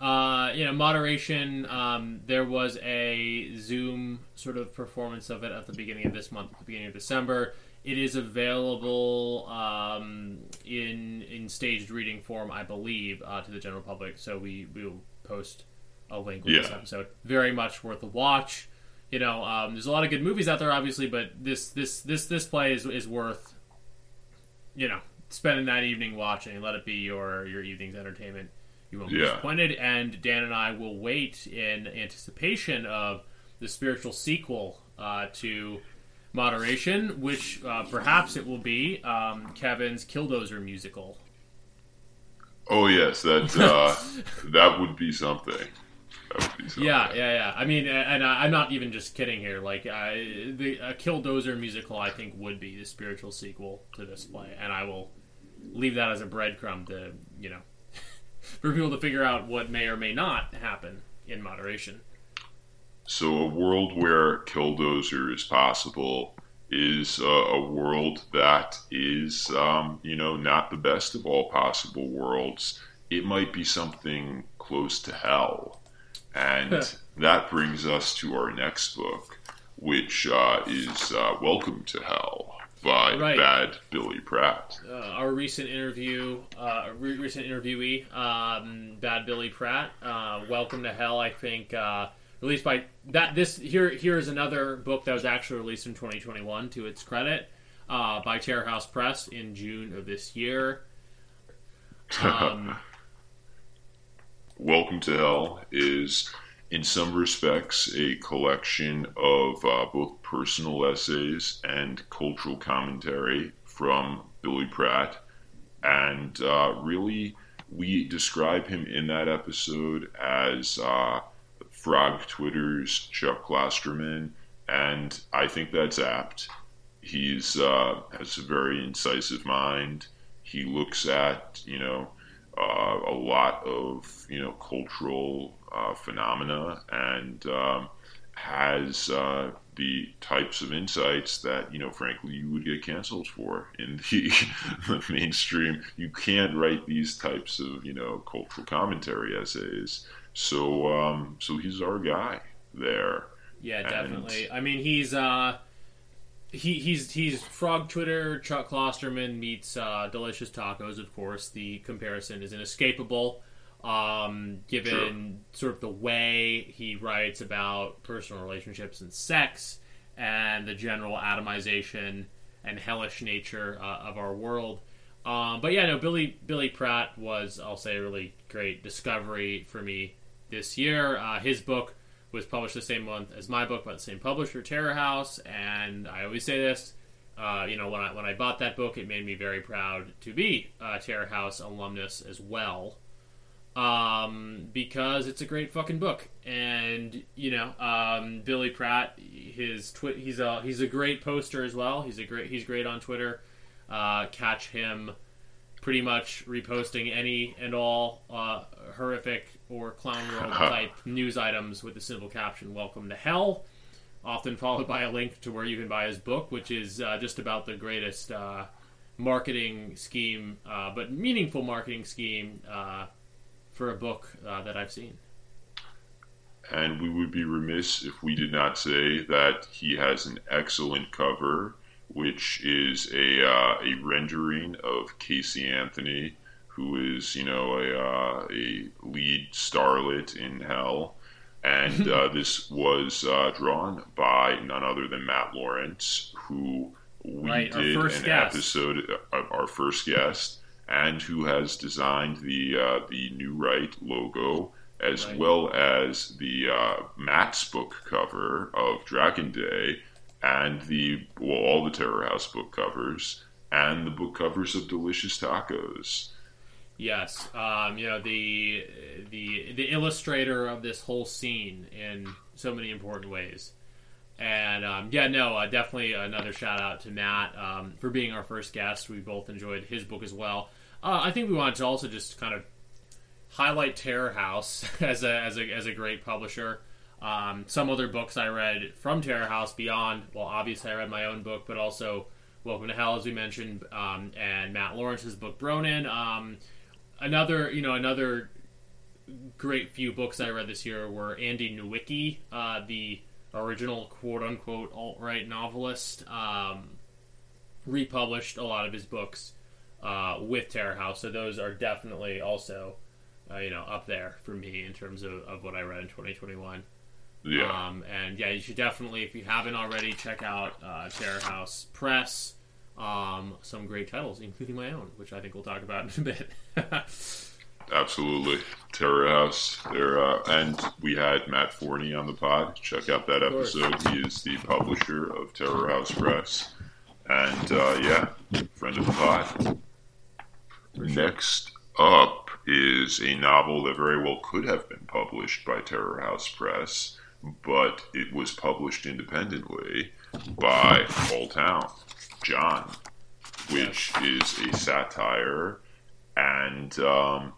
S3: Uh, you know, moderation. Um, there was a Zoom sort of performance of it at the beginning of this month, at the beginning of December. It is available um, in in staged reading form, I believe, uh, to the general public. So we we will post a link with this episode. Very much worth a watch. You know, um, there's a lot of good movies out there, obviously, but this this this this play is is worth you know spending that evening watching. Let it be your your evening's entertainment. You won't be
S2: Yeah.
S3: disappointed. And Dan and I will wait in anticipation of the spiritual sequel uh, to Moderation, which uh, perhaps it will be um, Kevin's Killdozer musical.
S2: Oh yes, that uh, that would be something. That would be something.
S3: Yeah, yeah, yeah. I mean, and I'm not even just kidding here. Like, I, the a Killdozer musical, I think, would be the spiritual sequel to this play, and I will leave that as a breadcrumb to you know for people to figure out what may or may not happen in moderation.
S2: So a world where Killdozer is possible is uh, a world that is, um, you know, not the best of all possible worlds. It might be something close to hell, and that brings us to our next book, which uh, is uh, "Welcome to Hell" by
S3: Right.
S2: Bad Billy Pratt.
S3: Uh, our recent interview, uh, re- recent interviewee, um, Bad Billy Pratt, uh, "Welcome to Hell." I think uh, released by that. This here here is another book that was actually released in 2021. To its credit, uh, by Terror House Press in June of this year. Um,
S2: Welcome to Hell is, in some respects, a collection of uh, both personal essays and cultural commentary from Billy Pratt. And uh, really, we describe him in that episode as uh, Frog Twitter's Chuck Klosterman, and I think that's apt. He's uh, has a very incisive mind. He looks at you know uh, a lot of you know cultural uh, phenomena and um, has uh, the types of insights that you know frankly you would get canceled for in the, the mainstream. You can't write these types of you know cultural commentary essays. So um, so he's our guy there.
S3: yeah,
S2: And-
S3: definitely. I mean, he's uh, he he's he's Frog Twitter. Chuck Klosterman meets uh, Delicious Tacos. Of course, the comparison is inescapable. Um, given sort of the way he writes about personal relationships and sex, and the general atomization and hellish nature uh, of our world. Um, but yeah, no, Billy Billy Pratt was, I'll say, a really great discovery for me this year. Uh, his book was published the same month as my book by the same publisher, Terror House, and I always say this. Uh, you know, when I when I bought that book, it made me very proud to be a Terror House alumnus as well, um, because it's a great fucking book. And you know, um, Billy Pratt, his twi- he's a he's a great poster as well. He's a great he's great on Twitter. Uh, catch him pretty much reposting any and all uh, horrific or clown world type news items with the simple caption "Welcome to Hell." Often followed by a link to where you can buy his book, which is uh, just about the greatest uh, marketing scheme, uh, but meaningful marketing scheme uh, for a book uh, that I've seen.
S2: And we would be remiss if we did not say that he has an excellent cover, which is a uh, a rendering of Casey Anthony, who is you know a uh, a lead starlet in Hell, and uh, this was uh, drawn by none other than Matt Lawrence, who we
S3: Right, our
S2: did
S3: first
S2: an
S3: guest.
S2: episode of our first guest, and who has designed the uh, the new right logo as
S3: Right.
S2: well as the uh, Matt's book cover of Dragon Day and the well, all the Terror House book covers and the book covers of Delicious Tacos.
S3: Yes, um, you know the the the illustrator of this whole scene in so many important ways, and um, yeah, no, uh, definitely another shout out to Matt um, for being our first guest. We both enjoyed his book as well. Uh, I think we wanted to also just kind of highlight Terror House as a as a as a great publisher. Um, some other books I read from Terror House beyond, well, obviously I read my own book, but also Welcome to Hell, as we mentioned, um, and Matt Lawrence's book Bronin. Um, another, you know, another great few books I read this year were Andy Nowicki, uh, the original quote unquote alt right novelist, um, republished a lot of his books uh, with Terror House. So those are definitely also, uh, you know, up there for me in terms of, of what I read in 2021.
S2: Yeah,
S3: Um, and yeah, you should definitely, if you haven't already, check out uh, Terror House Press. Um, some great titles, including my own, which I think we'll talk about in a bit.
S2: absolutely. Terror House. There, uh, and we had Matt Forney on the pod. Check out that episode. He is the publisher of Terror House Press, and uh, yeah, friend of the pod. Next up, is a novel that very well could have been published by Terror House Press, but it was published independently by Paul Town, John, which is a satire, and um,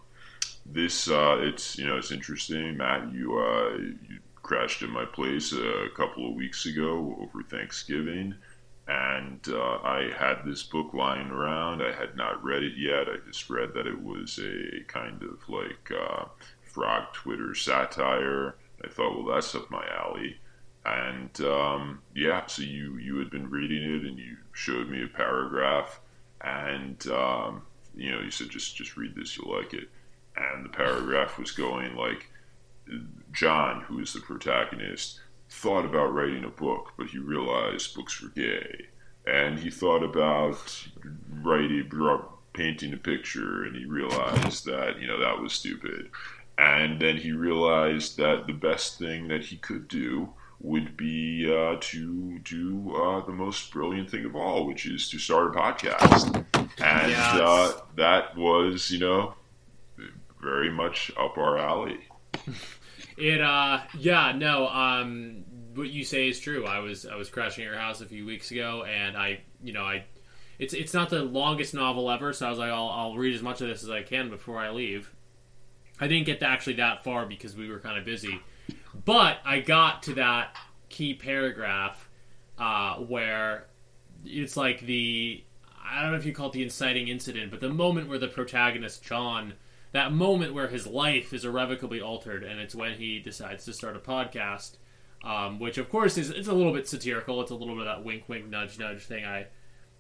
S2: this uh, it's you know it's interesting. Matt, you uh, you crashed in my place a couple of weeks ago over Thanksgiving and uh, I had this book lying around. I had not read it yet. I just read that it was a kind of like uh, frog Twitter satire. I thought, well, that's up my alley. And um, yeah, so you you had been reading it, and you showed me a paragraph, and um, you know, you said just just read this, you'll like it. And the paragraph was going like, John, who is the protagonist, thought about writing a book, but he realized books were gay. And he thought about writing, painting a picture, and he realized that, you know, that was stupid. And then he realized that the best thing that he could do would be uh, to do uh, the most brilliant thing of all, which is to start a podcast. And yes. uh, that was, you know, very much up our alley.
S3: It uh yeah no um what you say is true. I was I was crashing at your house a few weeks ago, and I you know I it's it's not the longest novel ever, so I was like I'll I'll read as much of this as I can before I leave. I didn't get to actually that far because we were kind of busy, but I got to that key paragraph uh, where it's like the I don't know if you call it the inciting incident, but the moment where the protagonist John that moment where his life is irrevocably altered, and it's when he decides to start a podcast, um, which of course is it's a little bit satirical. It's a little bit of that wink, wink, nudge, nudge thing I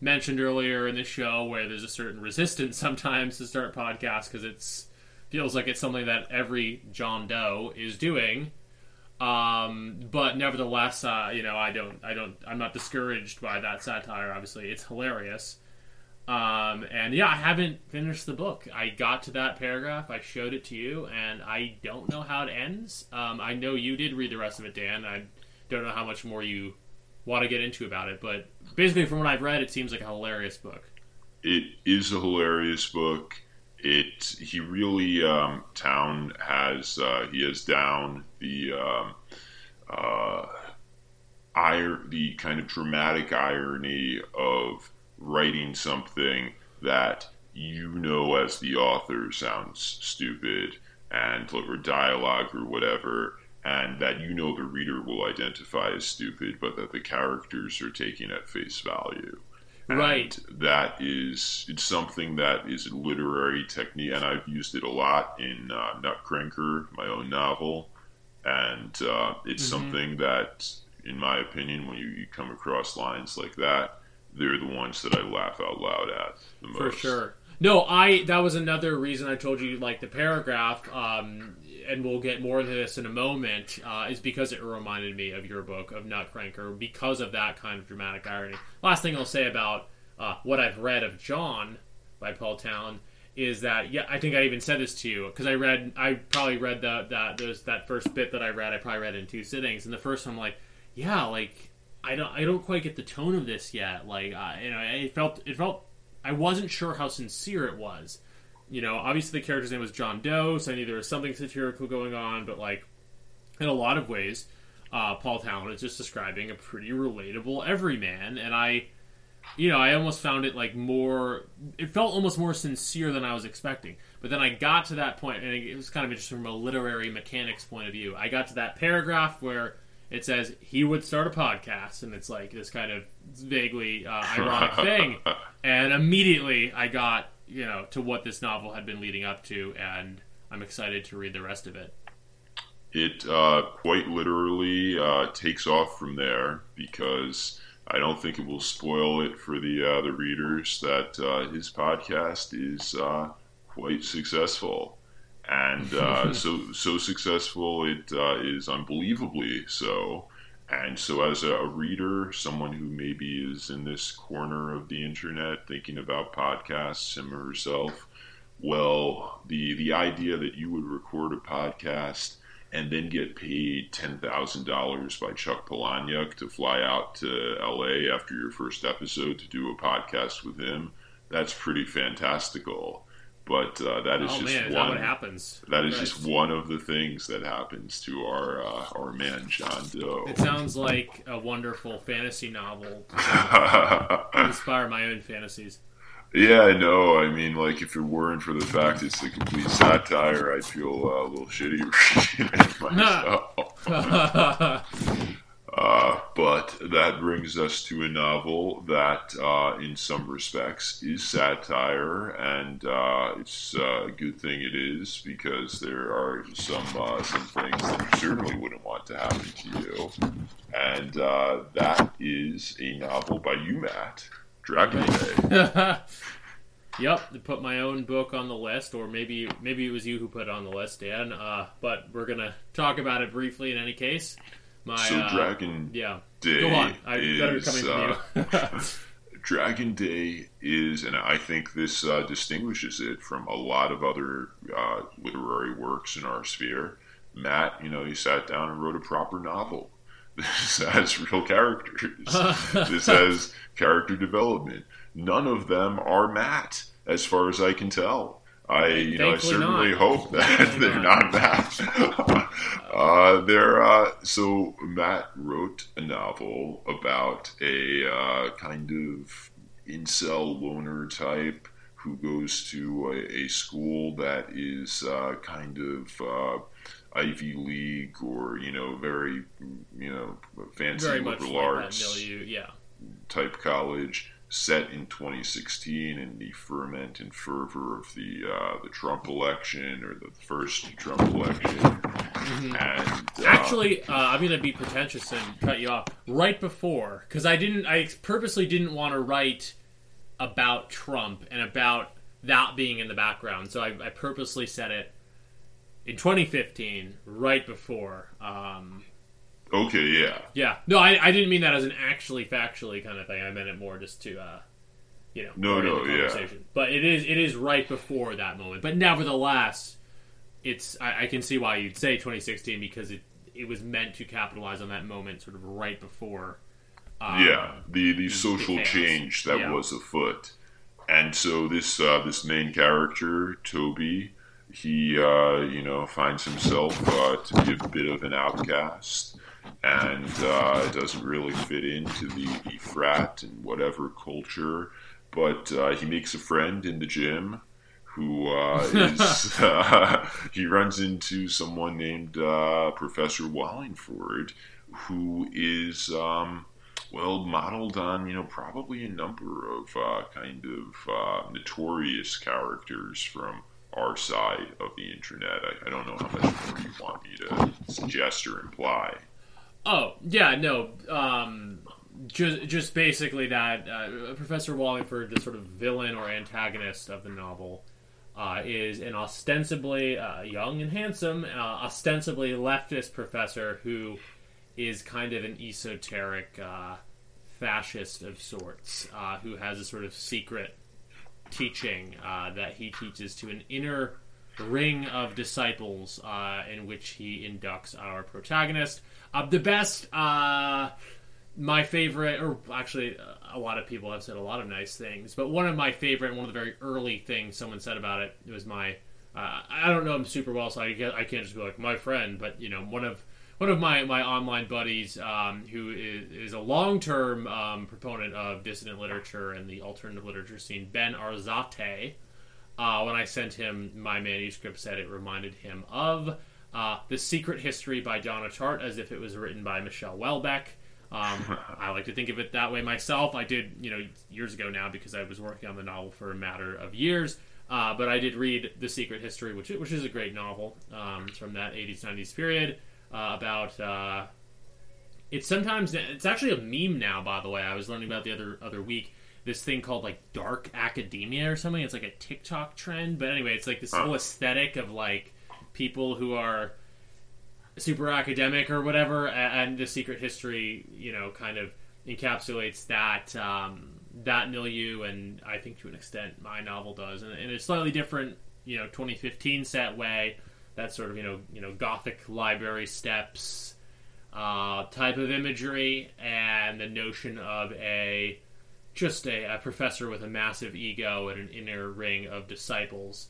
S3: mentioned earlier in the show, where there's a certain resistance sometimes to start podcasts because it's feels like it's something that every John Doe is doing. Um, but nevertheless, uh, you know, I don't, I don't, I'm not discouraged by that satire. Obviously, it's hilarious. Um, and yeah, I haven't finished the book. I got to that paragraph, I showed it to you, and I don't know how it ends. Um, I know you did read the rest of it, Dan. I don't know how much more you want to get into about it, but basically, from what I've read, it seems like a hilarious book.
S2: It is a hilarious book. It he really um, Town has uh, he has down the um, uh, ire the kind of dramatic irony of writing something that you know as the author sounds stupid and or dialogue or whatever and that you know the reader will identify as stupid but that the characters are taking at face value.
S3: And right.
S2: that is it's something that is a literary technique and i've used it a lot in uh, NUTCRANKR my own novel. And uh, it's mm-hmm. something that in my opinion when you, you come across lines like that they're the ones that I laugh out loud at the most.
S3: For sure. No, I that was another reason I told you like the paragraph, um, and we'll get more into this in a moment, uh, is because it reminded me of your book of NUTCRANKR because of that kind of dramatic irony. Last thing I'll say about uh, what I've read of John by Paul Town is that yeah, I think I even said this to you because I read I probably read the, that those that first bit that I read I probably read in two sittings, and the first one I'm like yeah like I don't I don't quite get the tone of this yet. Like I, you know, it felt it felt I wasn't sure how sincere it was. You know, obviously the character's name was John Doe, so I knew there was something satirical going on, but like in a lot of ways, uh, Paul Town is just describing a pretty relatable everyman, and I, you know, I almost found it like more. It felt almost more sincere than I was expecting. But then I got to that point, and it was kind of interesting from a literary mechanics point of view. I got to that paragraph where it says he would start a podcast, and it's like this kind of vaguely uh, ironic thing. And immediately I got you know to what this novel had been leading up to, and I'm excited to read the rest of it.
S2: It uh, quite literally uh, takes off from there because I don't think it will spoil it for the uh, the readers that uh, his podcast is uh, quite successful and uh, so so successful it uh, is unbelievably so. And so, as a, reader, someone who maybe is in this corner of the internet thinking about podcasts, him or herself, well, the the idea that you would record a podcast and then get paid ten thousand dollars by Chuck Palahniuk to fly out to L.A. after your first episode to do a podcast with him, that's pretty fantastical. But uh, that is
S3: oh
S2: just
S3: man,
S2: one.
S3: what happens?
S2: That is just one of the things that happens to our uh, our man John Doe.
S3: It sounds like a wonderful fantasy novel to inspire my own fantasies.
S2: yeah, I know. I mean, like if it weren't for the fact it's a complete satire, I'd feel uh, a little shitty reading it myself. Uh, but that brings us to a novel that, uh, in some respects, is satire, and uh, it's uh, a good thing it is because there are some uh, some things that you certainly wouldn't want to happen to you, and uh, that is a novel by you, Matt, Dragon Day.
S3: yep, put my own book on the list, or maybe maybe it was you who put it on the list, Dan. But we're gonna talk about it briefly in any case. My
S2: So,
S3: uh,
S2: Dragon
S3: yeah,
S2: Day
S3: go on. I better
S2: is,
S3: coming
S2: uh,
S3: from you.
S2: Dragon Day is, and I think this uh, distinguishes it from a lot of other uh, literary works in our sphere. Matt, you know, he sat down and wrote a proper novel. This has real characters. this has character development. None of them are Matt, as far as I can tell. I, you know, I certainly
S3: not.
S2: hope that they're
S3: not.
S2: not Matt. uh, they're uh, so Matt wrote a novel about a uh, kind of incel loner type who goes to a, a school that is uh, kind of uh, Ivy League or you know very you know fancy
S3: Very
S2: liberal
S3: like
S2: arts
S3: that milieu. Yeah,
S2: type college set in 2016 in the ferment and fervor of the uh, the Trump election or the first Trump election. And uh,
S3: Mm-hmm. Actually, uh, I'm going to be pretentious and cut you off right before because I didn't. I purposely didn't want to write about Trump and about that being in the background. So I, I purposely said it in 2015, right before. Um,
S2: okay, yeah,
S3: yeah, no, I, I didn't mean that as an actually factually kind of thing. I meant it more just to, uh, you know,
S2: No, no,
S3: the
S2: yeah.
S3: But it is it is right before that moment. But nevertheless, it's I, I can see why you'd say 2016 because it it was meant to capitalize on that moment, sort of right before. Um,
S2: yeah, the the social
S3: chaos.
S2: change that
S3: Yeah.
S2: was afoot, and so this uh, this main character Toby, he uh, you know finds himself uh, to be a bit of an outcast, and uh, it doesn't really fit into the, the frat and whatever culture, but uh, he makes a friend in the gym. Who uh, is uh, he runs into someone named uh, Professor Wallingford, who is um, well modeled on you know probably a number of uh, kind of uh, notorious characters from our side of the internet. I, I don't know how much more you want me to suggest or imply.
S3: Oh yeah, no. Um, just just basically that uh, Professor Wallingford, the sort of villain or antagonist of the novel, uh, is an ostensibly uh, young and handsome, uh, ostensibly leftist professor who is kind of an esoteric uh, fascist of sorts, uh, who has a sort of secret teaching that he teaches to an inner ring of disciples uh, in which he inducts our protagonist. Uh, the best, uh, my favorite, or actually, uh, a lot of people have said a lot of nice things, but one of my favorite, one of the very early things someone said about it, it was my. Uh, I don't know him super well, so I, get, I can't just be like my friend, but you know, one of one of my, my online buddies um, who is, is a long term um, proponent of dissident literature and the alternative literature scene, Ben Arzate. Uh, when I sent him my manuscript, said it reminded him of uh, The Secret History by Donna Tartt, as if it was written by Michel Houellebecq. Um, I like to think of it that way myself. I did, you know, years ago now because I was working on the novel for a matter of years. Uh, but I did read The Secret History, which which is a great novel um, from that 80s 90s period uh, about. Uh, it's sometimes it's actually a meme now. By the way, I was learning about the other other week this thing called like dark academia or something. It's like a TikTok trend, but anyway, it's like this whole aesthetic of like people who are super academic or whatever, and the secret history, you know, kind of encapsulates that um, that milieu, and I think to an extent my novel does, and in a slightly different, you know, 2015 set way. That sort of you know you know gothic library steps uh, type of imagery, and the notion of a just a, a professor with a massive ego and an inner ring of disciples.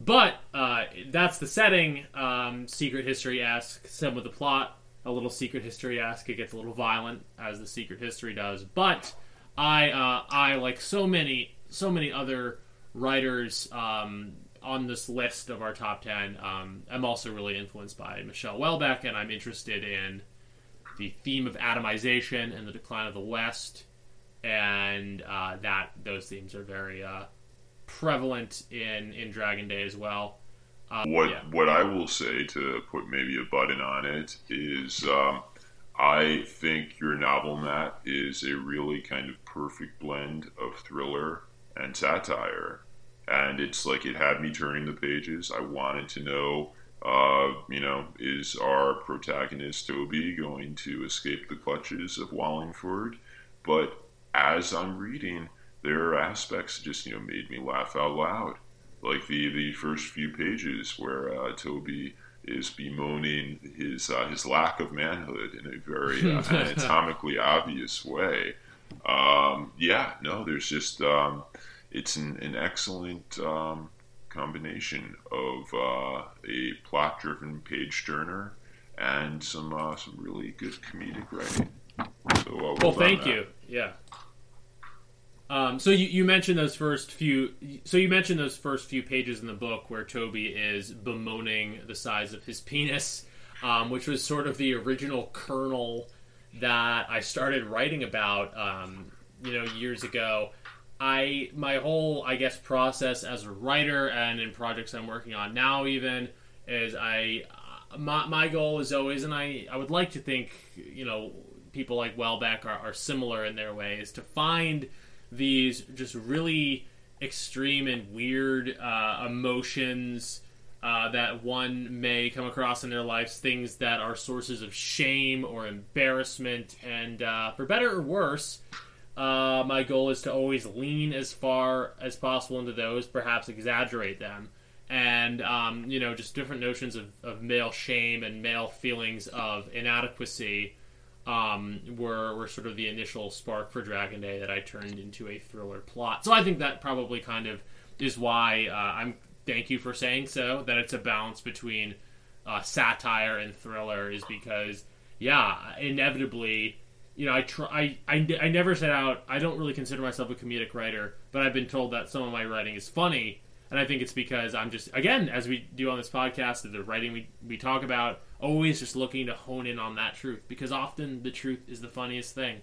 S3: But uh, that's the setting. Um, secret history esque. Some of the plot, a little secret history esque. It gets a little violent as the secret history does. But I, uh, I like so many, so many other writers um, on this list of our top ten. Um, I'm also really influenced by Michel Houellebecq, and I'm interested in the theme of atomization and the decline of the West, and uh, that those themes are very uh, prevalent in in Dragon Day as well. Uh,
S2: What
S3: yeah.
S2: what I will say to put maybe a button on it is, um, I think your novel, Matt, is a really kind of perfect blend of thriller and satire, and it's like it had me turning the pages. I wanted to know, uh, you know, is our protagonist Toby going to escape the clutches of Wallingford? But as I'm reading, there are aspects that just you know made me laugh out loud like the the first few pages where uh, Toby is bemoaning his uh, his lack of manhood in a very uh, anatomically obvious way. Um, yeah, no, there's just um, it's an, an excellent um, combination of uh, a plot driven page turner and some uh, some really good comedic writing. Uh,
S3: Well, thank you. Yeah. Um, so you, you mentioned those first few. So you mentioned those first few pages in the book where Toby is bemoaning the size of his penis, um, which was sort of the original kernel that I started writing about. Um, you know, years ago. I my whole I guess process as a writer and in projects I'm working on now even is I my, my goal is always and I I would like to think you know people like Houellebecq are, are similar in their ways to find these just really extreme and weird uh, emotions uh, that one may come across in their lives, things that are sources of shame or embarrassment, and uh, for better or worse, uh, my goal is to always lean as far as possible into those, perhaps exaggerate them. And, um, you know, just different notions of, of male shame and male feelings of inadequacy um, were, were sort of the initial spark for Dragon Day that I turned into a thriller plot. So I think that probably kind of is why uh, I'm. Thank you for saying so. That it's a balance between uh, satire and thriller is because, yeah, inevitably, you know, I try. I, I, I never set out. I don't really consider myself a comedic writer, but I've been told that some of my writing is funny, and I think it's because I'm just again, as we do on this podcast, the writing we we talk about, always just looking to hone in on that truth because often the truth is the funniest thing.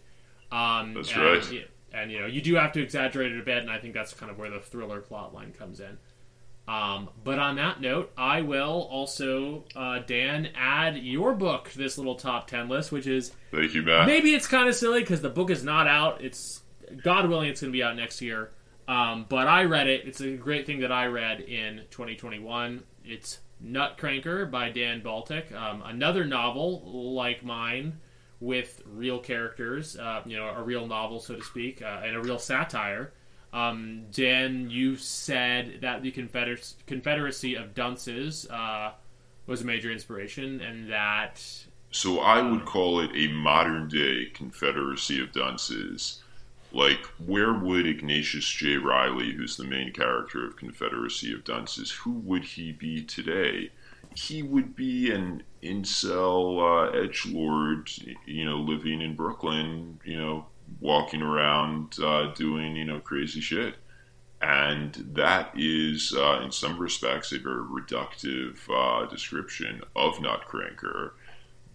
S3: Um,
S2: That's
S3: and,
S2: right.
S3: And you know, you do have to exaggerate it a bit, and I think that's kind of where the thriller plot line comes in. Um, but on that note, I will also, uh, Dan, add your book to this little top 10 list, which is
S2: Thank you, Matt.
S3: maybe it's kind of silly because the book is not out. It's, God willing, it's going to be out next year. Um, but I read it. It's a great thing that I read in 2021. It's NUTCRANKR by Dan Baltic. Um, another novel like mine with real characters, uh, you know, a real novel, so to speak, uh, and a real satire. Um, Dan, you said that the Confeder- Confederacy of Dunces uh, was a major inspiration, and that
S2: So I would call it a modern day Confederacy of Dunces. Like, where would Ignatius J. Reilly, who's the main character of Confederacy of Dunces, who would he be today? He would be an incel uh, edge lord, you know, living in Brooklyn, you know, walking around uh, doing, you know, crazy shit. And that is, uh, in some respects, a very reductive uh, description of NUTCRANKR.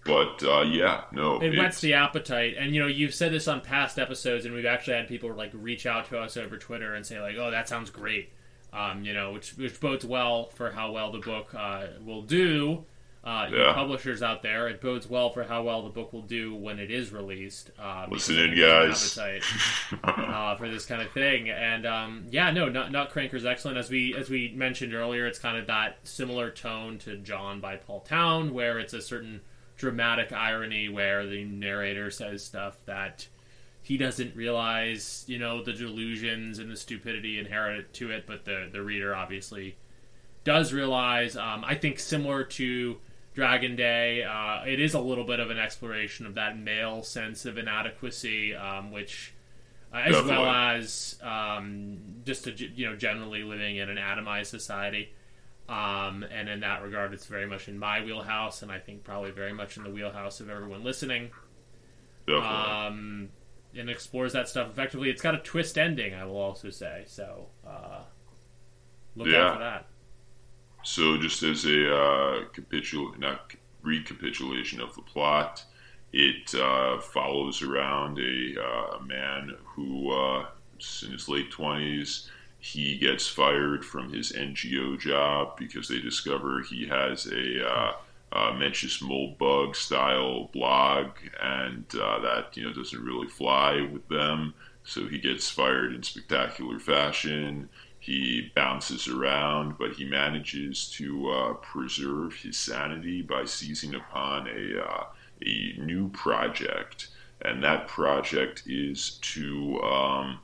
S2: But uh, yeah, no,
S3: it whets the appetite. And you know, you've said this on past episodes, and we've actually had people like reach out to us over Twitter and say like, "Oh, that sounds great," um, you know, which which bodes well for how well the book uh, will do. Uh,
S2: Yeah.
S3: publishers out there, it bodes well for how well the book will do when it is released. Um,
S2: Listen in, guys.
S3: appetite uh, for this kind of thing. And um, yeah, no, Nut, NUTCRANKR is excellent. As we as we mentioned earlier, it's kind of that similar tone to John by Paul Town, where it's a certain dramatic irony where the narrator says stuff that he doesn't realize, you know, the delusions and the stupidity inherent to it, but the the reader obviously does realize. Um, I think similar to Dragon Day, uh, it is a little bit of an exploration of that male sense of inadequacy, um, which uh, as well as um, just to, you know generally living in an atomized society. Um, and in that regard, it's very much in my wheelhouse, and I think probably very much in the wheelhouse of everyone listening.
S2: Definitely.
S3: Um, and explores that stuff effectively. It's got a twist ending, I will also say. So uh, look
S2: Yeah.
S3: out for that.
S2: So, just as a uh, capitul- not recapitulation of the plot, it uh, follows around a, uh, a man who uh, is in his late twenties. He gets fired from his NGO job because they discover he has a uh, uh, Mencius Moldbug style blog, and uh, that you know doesn't really fly with them. So he gets fired in spectacular fashion. He bounces around, but he manages to uh, preserve his sanity by seizing upon a uh, a new project, and that project is to um,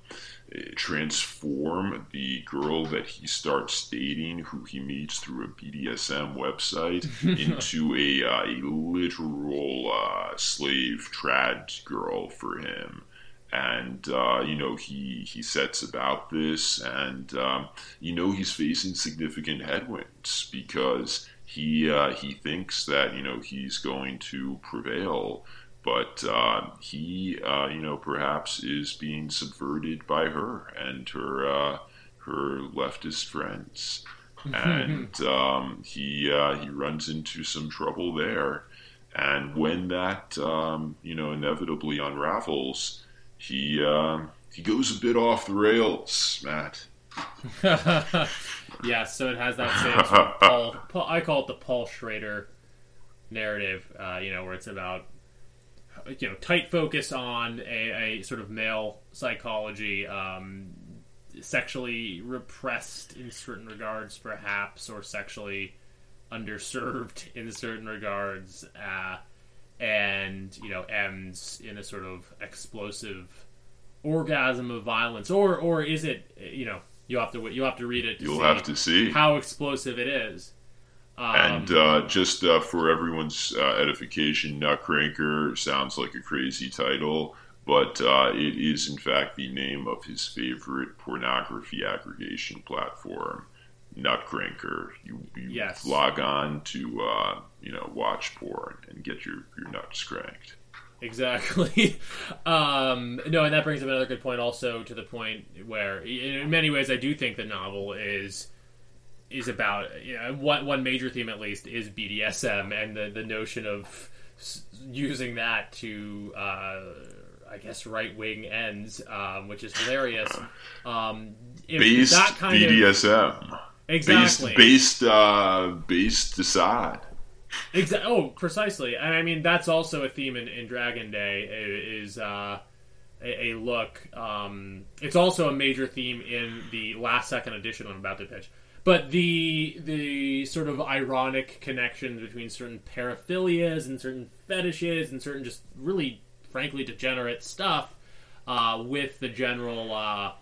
S2: transform the girl that he starts dating, who he meets through a BDSM website, into a, uh, a literal uh, slave trad girl for him. And uh, you know he he sets about this, and um, you know he's facing significant headwinds because he uh, he thinks that you know he's going to prevail, but uh, he uh, you know perhaps is being subverted by her and her uh, her leftist friends, and um, he uh, he runs into some trouble there, and when that um, you know inevitably unravels, he uh, he goes a bit off the rails, Matt.
S3: yeah, so it has that same sort of Paul, Paul. I call it the Paul Schrader narrative. Uh, you know, where it's about you know tight focus on a, a sort of male psychology, um, sexually repressed in certain regards, perhaps, or sexually underserved in certain regards, uh, and you know ends in a sort of explosive orgasm of violence, or or is it you know you have to you have to read it. To
S2: You'll have to see.
S3: how explosive it is. Um,
S2: And uh, just uh, for everyone's uh, edification, NUTCRANKR sounds like a crazy title, but uh, it is in fact the name of his favorite pornography aggregation platform, NUTCRANKR. You, you
S3: Yes.
S2: log on to uh, you know watch porn and get your, your nuts cranked.
S3: Exactly. um, no, and that brings up another good point, also to the point where, in many ways, I do think the novel is is about you know, one one major theme at least is BDSM and the the notion of using that to. Uh, I guess right wing ends, um, which is hilarious. Um,
S2: Based
S3: that kind of
S2: BDSM.
S3: exactly
S2: Based based uh, based Assad.
S3: Exa- oh, precisely. And I mean, that's also a theme in, in Dragon Day is uh, a, a look. Um, it's also a major theme in the last second edition I'm about to pitch. But the the sort of ironic connections between certain paraphilias and certain fetishes and certain just really, frankly, degenerate stuff uh, with the general. Uh,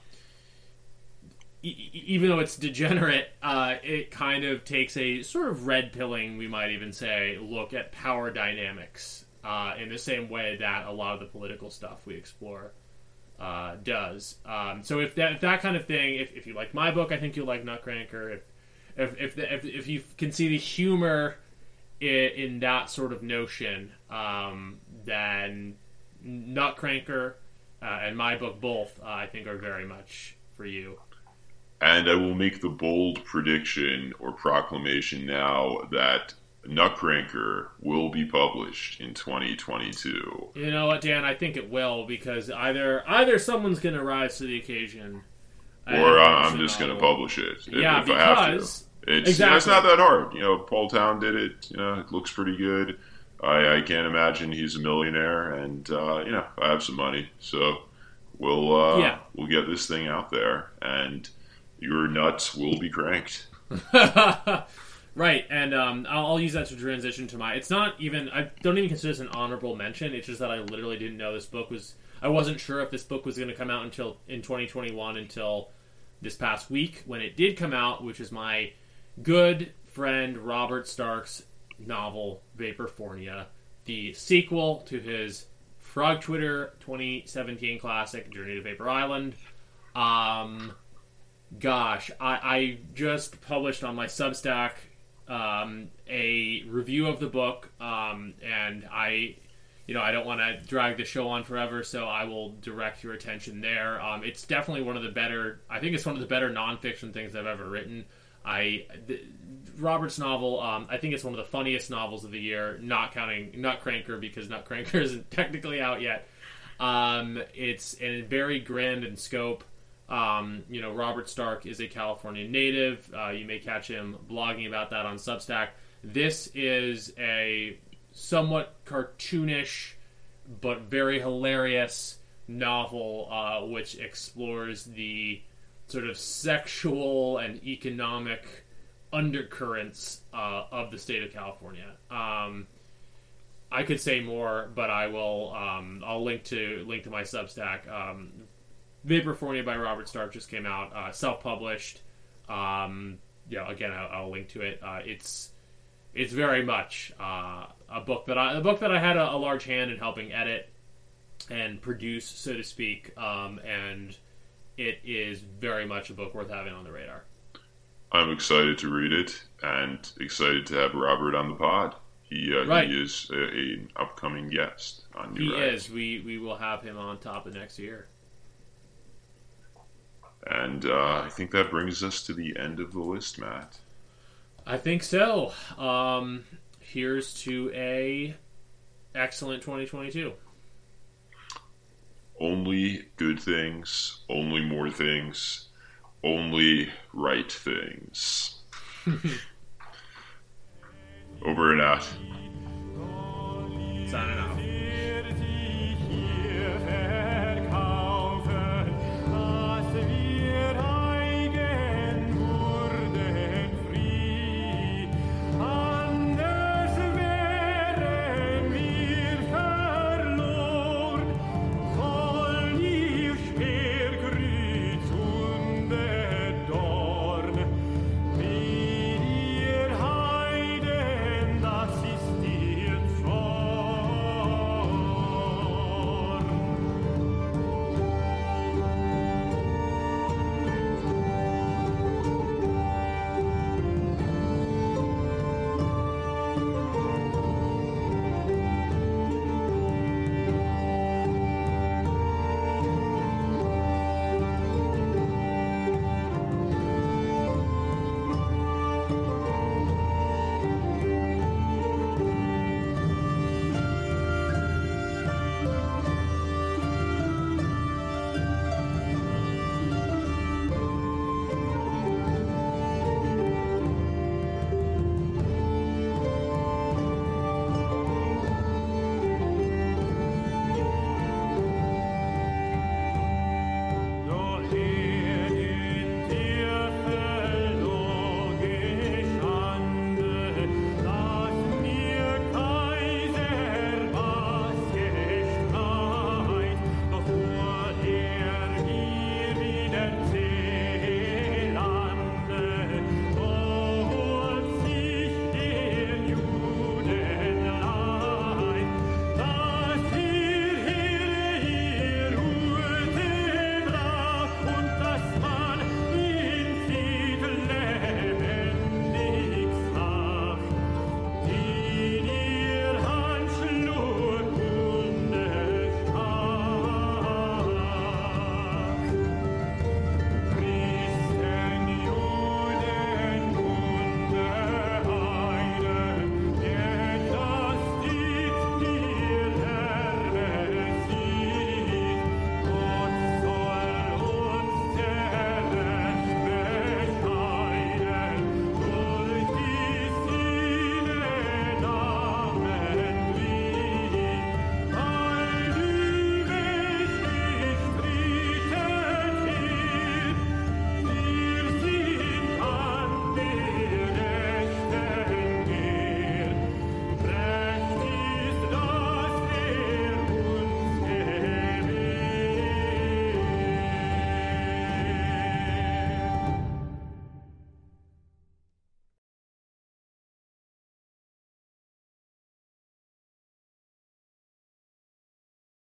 S3: e- even though it's degenerate, uh, it kind of takes a sort of red pilling, we might even say, look at power dynamics uh, in the same way that a lot of the political stuff we explore uh, does. Um, so if that if that kind of thing, if, if you like my book, I think you'll like NUTCRANKR. If if if, the, if, if you can see the humor in, in that sort of notion, um, then NUTCRANKR uh, and my book both, uh, I think, are very much for you.
S2: And I will make the bold prediction or proclamation now that NUTCRANKR will be published in 2022.
S3: You know what, Dan? I think it will because either either someone's going to rise to the occasion,
S2: Or I'm just going to publish it if,
S3: Yeah,
S2: if I have to.
S3: because
S2: It's,
S3: Exactly.
S2: it's not that hard. You know, Paul Town did it. You know, it looks pretty good. I, I can't imagine he's a millionaire, and uh, you know, I have some money, so we'll uh,
S3: Yeah.
S2: we'll get this thing out there, and your nuts will be cranked.
S3: right, and um, I'll, I'll use that to transition to my. It's not even. I don't even consider this an honorable mention. It's just that I literally didn't know this book was. I wasn't sure if this book was going to come out until in 2021 until this past week when it did come out, which is my good friend Robert Stark's novel Vaporfornia, the sequel to his Frog Twitter 2017 Classic Journey to Vapor Island. Um, gosh, I, I just published on my Substack um, a review of the book, um, and I, you know, I don't want to drag the show on forever, so I will direct your attention there. Um, it's definitely one of the better. I think it's one of the better nonfiction things I've ever written. I the, Robert's novel. Um, I think it's one of the funniest novels of the year, not counting NUTCRANKR because NUTCRANKR isn't technically out yet. Um, it's a very grand in scope. Um, you know, Robert Stark is a California native. Uh, you may catch him blogging about that on Substack. This is a somewhat cartoonish but very hilarious novel uh, which explores the sort of sexual and economic undercurrents uh, of the state of California. Um, I could say more, but I will. Um, I'll link to link to my Substack. Um, Vaporfornia by Robert Stark just came out, uh, self-published. Um, yeah, again, I'll, I'll, link to it. Uh, it's it's very much uh, a book that I a book that I had a, a, large hand in helping edit and produce, so to speak, um, and it is very much a book worth having on the radar.
S2: I'm excited to read it and excited to have Robert on the pod. He, uh,
S3: right.
S2: he is an upcoming guest on
S3: New Write. is. We we will have him on top of next year.
S2: And uh, I think that brings us to the end of the list, Matt.
S3: I think so. Um, here's to a excellent 2022.
S2: Only good things, only more things, only right things. Over and out.
S3: Signing out.